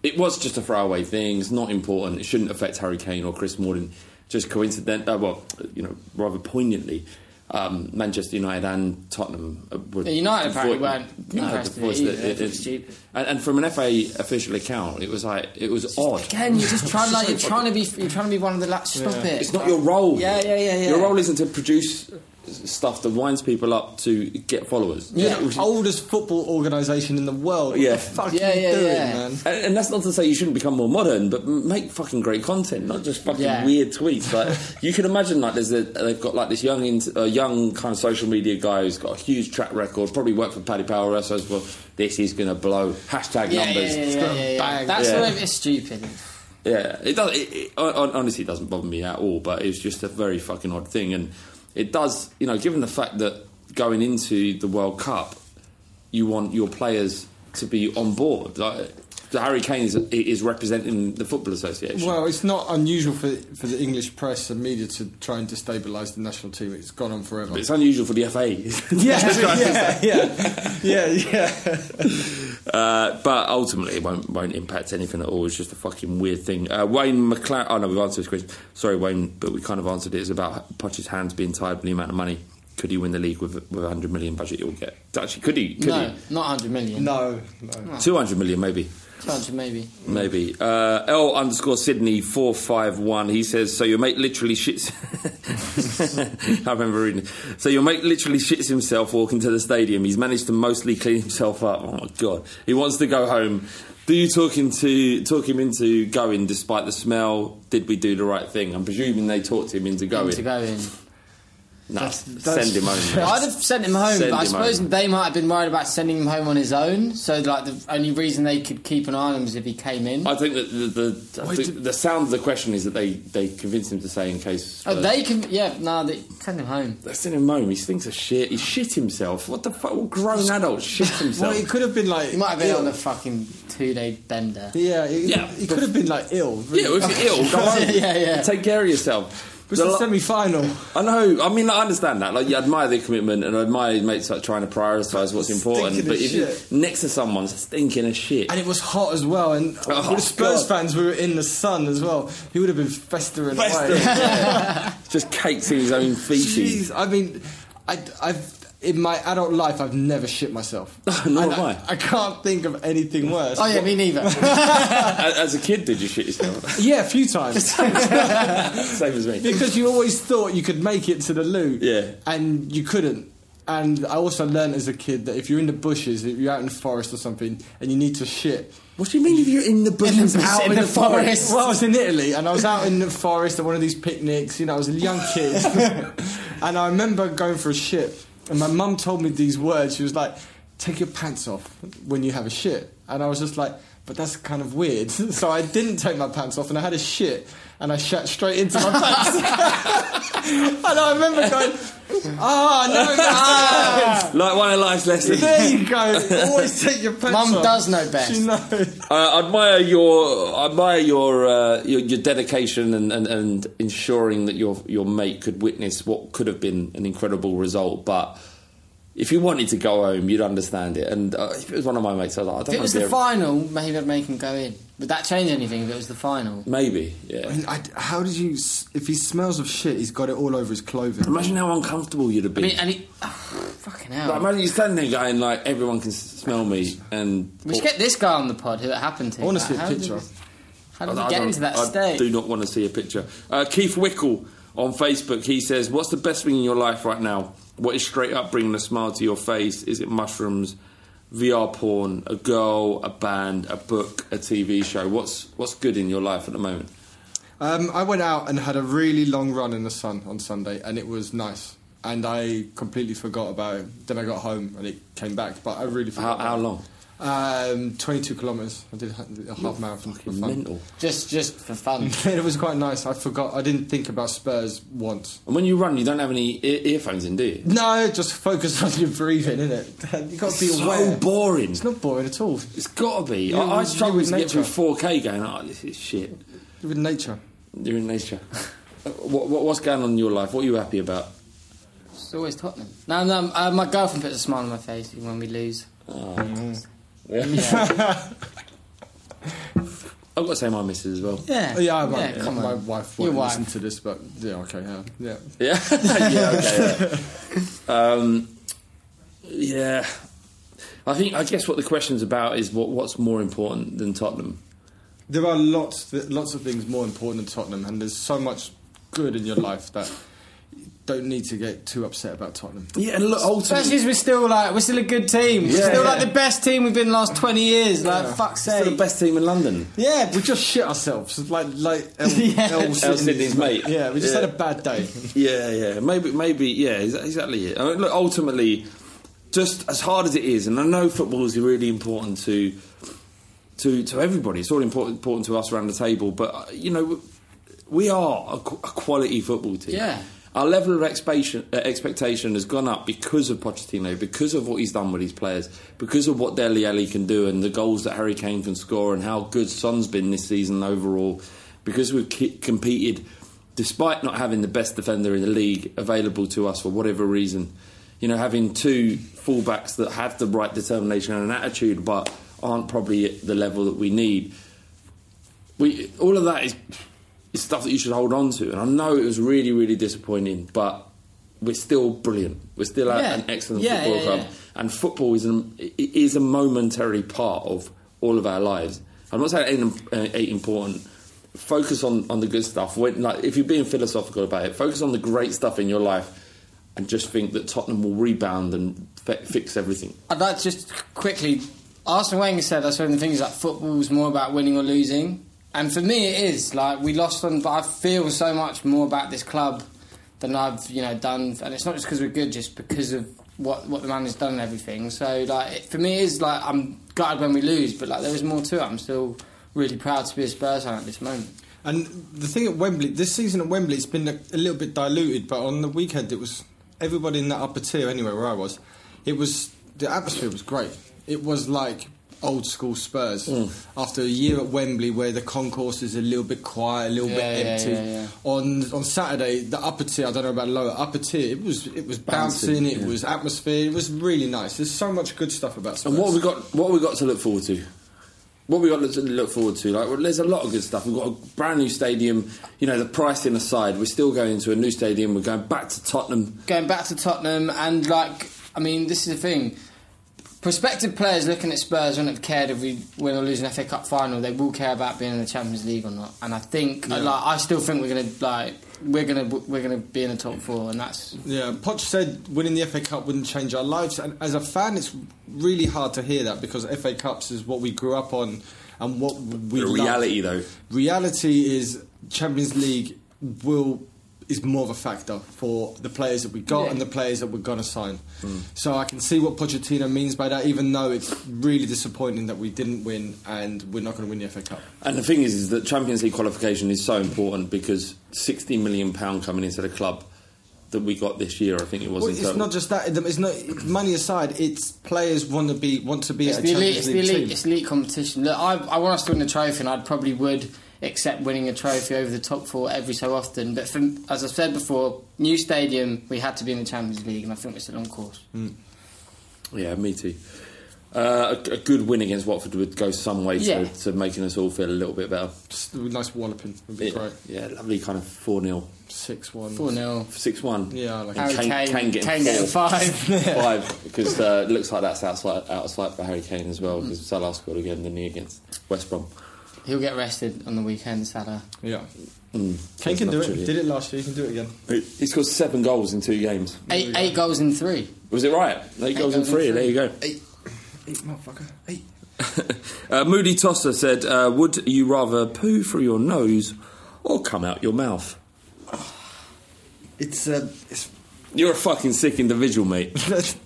It was just a throwaway thing. It's not important. It shouldn't affect Harry Kane or Chris Smalling. Just coincident. Uh, well, you know, rather poignantly, um, Manchester United and Tottenham were. Yeah, United apparently weren't no, impressed the with it either. that it- it it- And, and from an FA official account, it was like it was odd. Again, you're just trying like you're trying to be you're trying to be one of the lads. Stop it. It's not your role. Yeah, yeah, yeah, yeah. Your role isn't to produce stuff that winds people up to get followers. Yeah, You know, oldest football organisation in the world. What Yeah. the fuck Yeah, are you yeah, doing, yeah. man? And, and that's not to say you shouldn't become more modern, but make fucking great content, not just fucking Yeah. weird tweets. Like you can imagine, like there's a, they've got like this young, uh, young kind of social media guy who's got a huge track record. Probably worked for Paddy Power. So as well, this is going to blow. Hashtag yeah, numbers. Yeah, yeah, yeah, yeah, yeah. bang. That's Yeah. the way it's stupid. Yeah, it does. It, it, honestly, it doesn't bother me at all. But it's just a very fucking odd thing, and it does. You know, given the fact that going into the World Cup, you want your players to be on board. Like, Harry Kane is, is representing the Football Association. Well, it's not unusual for for the English press and media to try and destabilise the national team. It's gone on forever. But it's unusual for the FA. yeah, yeah, yeah, yeah, yeah. Uh, but ultimately, it won't, won't impact anything at all. It's just a fucking weird thing. Uh, Wayne McLaren. Oh no, we've answered this question. Sorry, Wayne, but we kind of answered it. It's about Poch's hands being tied with the amount of money. Could he win the league with with a hundred million budget? He'll get. Actually, could he? Could no, not 100 million. No, no. Two hundred million, maybe. 200 maybe. Maybe. Uh, L underscore Sydney 451. He says, So your mate literally shits. I remember reading it. So your mate literally shits himself walking to the stadium. He's managed to mostly clean himself up. Oh my God. He wants to go home. Do you talk, into, talk him into going despite the smell? Did we do the right thing? I'm presuming they talked him into going. To go in. No, That's- send him home. mate. I'd have sent him home, Send but I him suppose home. they might have been worried about sending him home on his own. So, like, the only reason they could keep an eye on him is if he came in. I think that the, the, Wait, the, the sound of the question is that they, they convinced him to say in case. oh, uh, they can. Yeah, no, they send him home. They send him home. He stinks of shit. He shit himself. What the fuck? What grown adult shit himself? Well, it could have been like He might have been ill. on a fucking two day bender. Yeah, it, Yeah, he could have been like ill. yeah, if you're ill, go home. Yeah, yeah. Take care of yourself. It's The the semi-final. I know. I mean, I understand that. Like, you admire their commitment and I admire mates like trying to prioritise what's important. Stinking But if you're next to someone stinking of shit, And it was hot as well, and Oh, the Spurs God. fans, were in the sun as well. He would have been festering, Festering, away. yeah. just cakes in his own feces. Jeez, I mean, I, I've in my adult life, I've never shit myself. Nor And have I. I can't think of anything worse. Oh yeah, me neither. As a kid, did you shit yourself? Yeah, a few times. Same as me. because you always thought you could make it to the loo. Yeah. And you couldn't. And I also learned as a kid that if you're in the bushes, if you're out in the forest or something, and you need to shit. What do you mean if you're in the bushes In the- out in the forest? Well, I was in Italy and I was out in the forest at one of these picnics. You know, I was a young kid, and I remember going for a shit. And my mum told me these words. She was like, "Take your pants off when you have a shit," and I was just like. But that's kind of weird. So I didn't take my pants off and I had a shit and I shat straight into my pants. and I remember going, ah, no, that's Like one of life's lessons. There you go. Always take your pants Mum off. does know best. She knows. I admire your I admire your, uh, your your dedication and, and, and ensuring that your your mate could witness what could have been an incredible result. But if you wanted to go home, you'd understand it. And uh, if it was one of my mates, I was like, I don't If it want was to be the a- final, maybe I'd make him go in. Would that change anything if it was the final? Maybe, yeah. I mean, I, how did you? s- If he smells of shit, he's got it all over his clothing. Imagine how uncomfortable you'd have I been. mean, and it, oh, fucking hell. like, imagine you standing there going like, everyone can s- smell me, and we should get this guy on the pod who it happened to. I wanna Like, see a how did picture. this- How I- did I we get don't- into that I state? do not want to see a picture. Uh, Keith Wickle on Facebook, he says, "What's the best thing in your life right now? What is straight up bringing a smile to your face? Is it mushrooms, VR porn, a girl, a band, a book, a TV show? What's what's good in your life at the moment?" Um, I went out and had a really long run in the sun on Sunday, and it was nice. And I completely forgot about it. Then I got home and it came back, but I really How, forgot. how about long? it. Um, Twenty-two kilometres. I did a a half marathon for fun. mental. Just, just for fun. it was quite nice. I forgot. I didn't think about Spurs once. And when you run, you don't have any ear- earphones in, do you? No, just focus on your breathing, innit? You got to be so aware. boring. It's not boring at all. It's got to be. You're I, I with- struggle to with get through nature. 4K going, oh, this is shit. You're with nature. You're in nature. Uh, what, what, what's going on in your life? What are you happy about? It's always Tottenham. No, no, uh, my girlfriend puts a smile on my face even when we lose. I've got to say my missus as well. Yeah. Yeah, I might, Yeah, come my on. wife Your won't wife. listen to this, but yeah, okay, yeah, yeah. Yeah, yeah, okay. Yeah. Um, yeah, I think I guess what the question's about is what what's more important than Tottenham. There are lots, lots of things more important than Tottenham, and there's so much good in your life that you don't need to get too upset about Tottenham. Yeah, and look, Especially ultimately, as we're still like we're still a good team. we're Yeah, still yeah. like the best team we've been the last twenty years. Like fuck's still the best team in London. Yeah, we just shit ourselves, like like El, Yeah. El El Sydney's Sydney's mate. Yeah, we just Yeah. had a bad day. Yeah, yeah, maybe, maybe, yeah, exa- exactly. It. I mean, look, ultimately, just as hard as it is, and I know football is really important to to to everybody. It's all important important to us around the table, but uh, you know, we are a, a quality football team. Yeah. Our level of expectation, uh, expectation has gone up because of Pochettino, because of what he's done with his players, because of what Dele Alli can do, and the goals that Harry Kane can score, and how good Son's been this season overall. Because we've competed, despite not having the best defender in the league available to us for whatever reason, you know, having two fullbacks that have the right determination and an attitude, but aren't probably at the level that we need. We all of that is is stuff that you should hold on to. And I know it was really, really disappointing, but we're still brilliant. We're still Yeah. an excellent Yeah, football yeah, club, and football is an, is a momentary part of all of our lives. I'm not saying it ain't, uh, ain't important. Focus on, on the good stuff. When, like, if you're being philosophical about it, focus on the great stuff in your life, and just think that Tottenham will rebound and fi- fix everything. I'd like to just quickly. Arsene Wenger said that's one of the things that football's more about winning or losing, and for me it is. Like we lost them, but I feel so much more about this club than I've you know done, and it's not just because we're good, just because of what what the man has done and everything. So like it, for me it is like I'm gutted when we lose, but like there is more to it. I'm still really proud to be a Spurs fan at this moment. And the thing at Wembley, this season at Wembley, it's been a, a little bit diluted, but on the weekend it was everybody in that upper tier, anyway, where I was, it was the atmosphere was great. It was like old school Spurs. Hmm. After a year at Wembley, where the concourse is a little bit quiet, a little Yeah, bit empty. yeah, yeah. On on Saturday, the upper tier, I don't know about lower upper tier, it was it was Bouncing, bouncing, it yeah. was atmosphere, it was really nice. There's so much good stuff about Spurs. And what have we got? What have we got to look forward to? What have we got to look forward to? Like, well, there's a lot of good stuff. We've got a brand new stadium. You know, the pricing aside, we're still going into a new stadium. We're going back to Tottenham. going back to Tottenham and like I mean this is the thing prospective players looking at Spurs wouldn't have cared if we win or lose an FA Cup final. They will care about being in the Champions League or not. And I think like I still think we're gonna like we're gonna we're gonna be in the top four and that's Yeah, Poch said winning the FA Cup wouldn't change our lives, and as a fan, it's really hard to hear that because FA Cups is what we grew up on and what we The love. reality, though, Reality is Champions League will is more of a factor for the players that we got Yeah. and the players that we're gonna sign. Hmm. So I can see what Pochettino means by that, even though it's really disappointing that we didn't win and we're not going to win the FA Cup. And the thing is, is that Champions League qualification is so important because 60 million pound coming into the club that we got this year, I think it was. Well, it's total. not just that. It's not money aside. It's players want to be want to be it's at a the elite Champions it's the League elite team. it's elite competition look I, I want us to win the trophy and I probably would accept winning a trophy over the top four every so often but for, as I've said before new stadium we had to be in the Champions League and I think we're still on course Yeah, me too. Uh, a, a good win against Watford would go some way Yeah. to, to making us all feel a little bit better. Just a nice walloping would be Yeah, great. yeah, lovely kind of 4 0. Six one. 4 0 6 1. Yeah, I like Harry Kane, Kane, Kane getting Kane getting five Five, because uh, it looks like that's outside, out of sight for Harry Kane as Mm. well, because Salah scored again, didn't he, against West Brom. He'll get rested on the weekend, Salah. Yeah. Mm. Kane can do it. true, Did it last year. He can do it again. He scored seven goals in two games. Eight, eight goals in three. Was it right? Eight, goals in goals in three, three. there you go. Eight, eight, motherfucker. Eight. Uh, Moody Tosser said, uh, Would you rather poo through your nose or come out your mouth? It's uh, it's. You're a fucking sick individual, mate.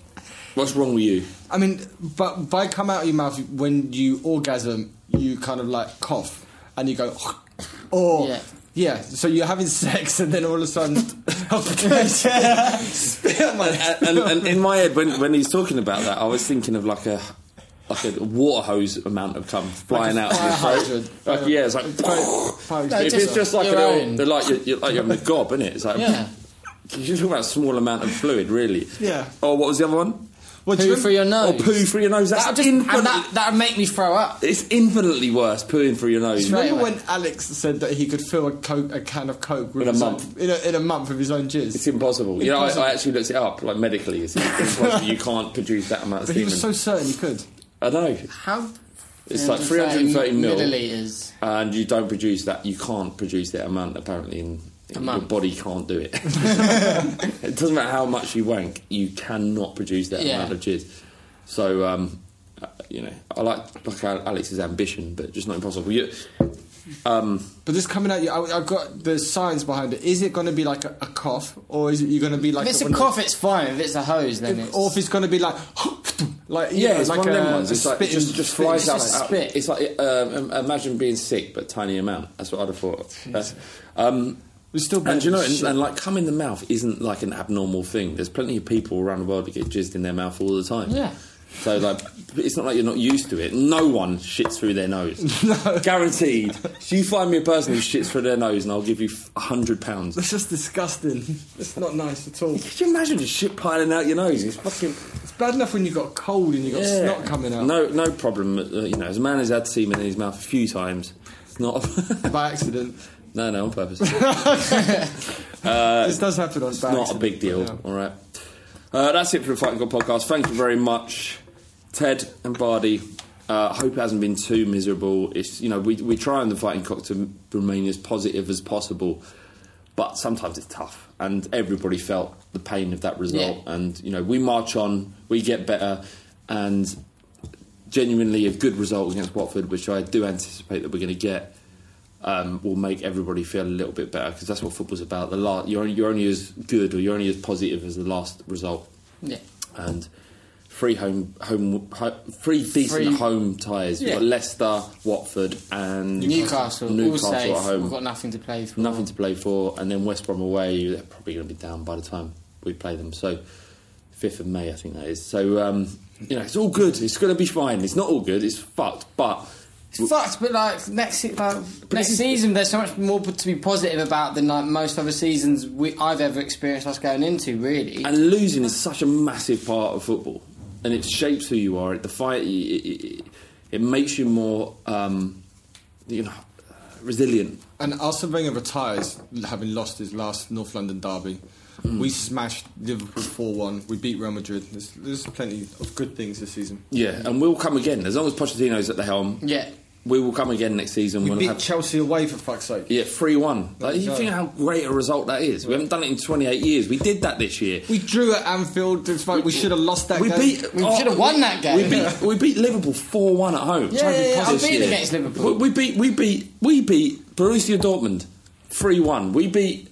What's wrong with you? I mean, but by come out of your mouth when you orgasm, you kind of like cough and you go, or Yeah. yeah. So you're having sex and then all of a sudden, spit on my and, and in my head, when, when he's talking about that, I was thinking of like a like a water hose amount of cum flying out of your fire throat. Like, yeah, it's like. No, if just it's just like your a little, they're like you're, you're, like you're having a gob, isn't it? It's like Yeah. you're talking about a small amount of fluid, really. Yeah. Oh, what was the other one? Well, Poo you through your nose. poo through your nose. That's That'd just, infinitely, and that, that'd make me throw up. it's infinitely worse pooing through your nose. Straight Remember away. when Alex said that he could fill a, coke, a can of coke with In a his month. own- in a, in a month with his own jizz? It's impossible. You know, I, I actually looked it up, like medically. It's impossible. you can't produce that amount of but he semen. was so certain he could. I know. How? It's like 330 mil. milliliters. and you don't produce that. You can't produce that amount. Apparently, in, in your month. body can't do it. it doesn't matter how much you wank. You cannot produce that Yeah. amount of jizz. So, um, uh, you know, I like like Alex's ambition, but just not impossible. You, um, But this coming out, I, I've got the science behind it. Is it going to be like a, a cough, or is it you going to be like? If it's a when- cough, it's fine. If it's a hose, then if- it's. or if it's going to be like, like you yeah, it's like one of a, them ones. It's like spit just, just flies it's out. just out- spit. It's like um, imagine being sick, but tiny amount. That's what I'd have thought. Uh, um, It's still and you know, and, and like cum in the mouth isn't like an abnormal thing. There's plenty of people around the world that get jizzed in their mouth all the time. Yeah. So like, it's not like you're not used to it. No one shits through their nose. no. Guaranteed. If you find me a person who shits through their nose, and I'll give you a hundred pounds. That's just disgusting. It's not nice at all. Could you imagine just shit piling out your nose? It's fucking. It's bad enough when you've got a cold and you've got Yeah. snot coming out No, no problem. Uh, you know, as a man has had semen in his mouth a few times. It's not. by accident. No, no, on purpose. this does happen on It's not a big deal. Yeah. All right. Uh, that's it for the Fighting Cock podcast. Thank you very much, Ted and Bardi. Uh, hope it hasn't been too miserable. It's you know we we try on the Fighting Cock to remain as positive as possible, but sometimes it's tough, and everybody felt the pain of that result. Yeah. And you know we march on, we get better, and genuinely a good result against Watford, which I do anticipate that we're going to get, um, will make everybody feel a little bit better because that's what football's about. The la- you're, only, you're only as good or you're only as positive as the last result, Yeah. and free home home ho- free decent Free- home ties. We've got Leicester, Watford, and Newcastle, Newcastle safe. at home. We've got nothing to play for. Nothing to play for, and then West Brom away. They're probably going to be down by the time we play them. So fifth of May, I think that is. So um, you know, it's all good. It's going to be fine. It's not all good. It's fucked, but It's fucked, but like next like, next season, there's so much more to be positive about than like most other seasons we, I've ever experienced us going into. Really, and losing is such a massive part of football, and it shapes who you are. It defines. It, it, it, it makes you more, um, you know, resilient. And Arsene Wenger retires having lost his last North London derby. Hmm. We smashed Liverpool 4 1. We beat Real Madrid. There's, there's plenty of good things this season. Yeah, and we'll come again as long as Pochettino's at the helm. yeah. We will come again next season. We we'll beat have, Chelsea away for fuck's sake. yeah, three one. Like, you go. think how great a result that is? We haven't done it in twenty eight years. We did that this year. We drew at Anfield. It's like we should have lost that We game. beat. We should have oh, won that game. We beat. We beat Liverpool four one at home. Yeah, Try yeah, yeah, I've positive been against Liverpool. We, we beat. We beat. We beat Borussia Dortmund three one. We beat.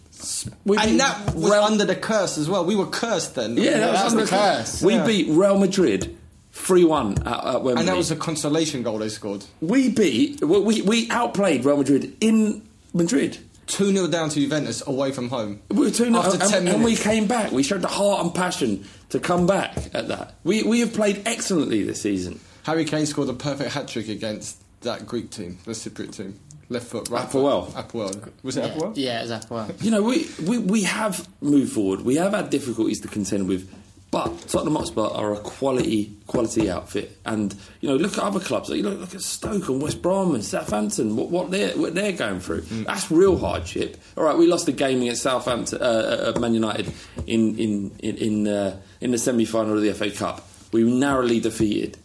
We beat and that was Real- under the curse as well. We were cursed then. Yeah, that was that's under the curse. We Yeah. beat Real Madrid three one at, at Wembley. And that was a consolation goal they scored. we beat. We, we we outplayed Real Madrid in Madrid. 2 0 down to Juventus away from home. We were two After and, 10 and we came back. We showed the heart and passion to come back at that. We we have played excellently this season. Harry Kane scored a perfect hat trick against that Greek team, the Cypriot team. Left foot, right APOEL. foot. APOEL. Was it APOEL? Yeah, exactly. Well. You know, we, we, we have moved forward. We have had difficulties to contend with, but Tottenham Hotspur are a quality quality outfit. And you know, look at other clubs. You know, look at Stoke and West Brom and Southampton. What, what they're what they're going through. That's real hardship. All right, we lost the game against Southampton, uh, uh, Man United in in in in, uh, in the semi final of the FA Cup. We were narrowly defeated.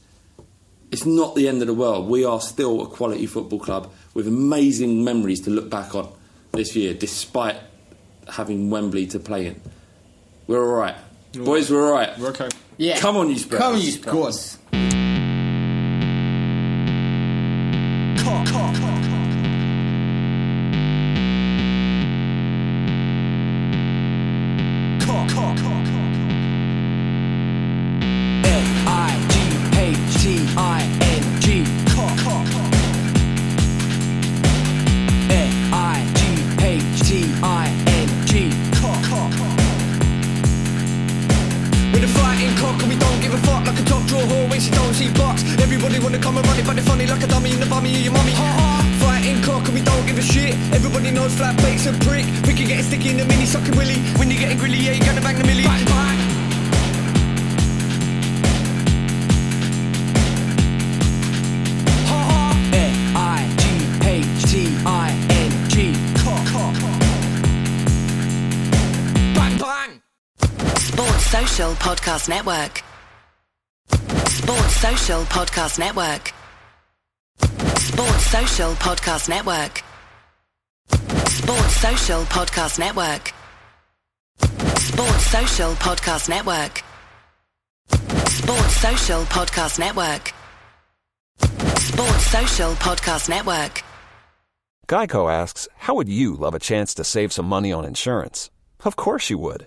It's not the end of the world. We are still a quality football club with amazing memories to look back on this year, despite having Wembley to play in. We're all right, boys. We're all right. We're okay. Yeah. Come on, you Spurs. Come on, you Spurs. Cock and we don't give a fuck. Like a top draw whore when she don't see bucks. Everybody wanna come and run it but they're funny like a dummy in the bummy of your mummy. Fighting cock and we don't give a shit. Everybody knows flat bait's a prick. We can get sticky in the mini sucking willy. When you're getting grilly yeah you're gonna bang the millie Social Podcast Network. Sports Social Podcast Network. Sports Social Podcast Network. Sports Social Podcast Network. Sports Social Podcast Network. Sports Social Podcast Network. Sports Social Podcast Network. Geico asks, How would you love a chance to save some money on insurance? Of course you would.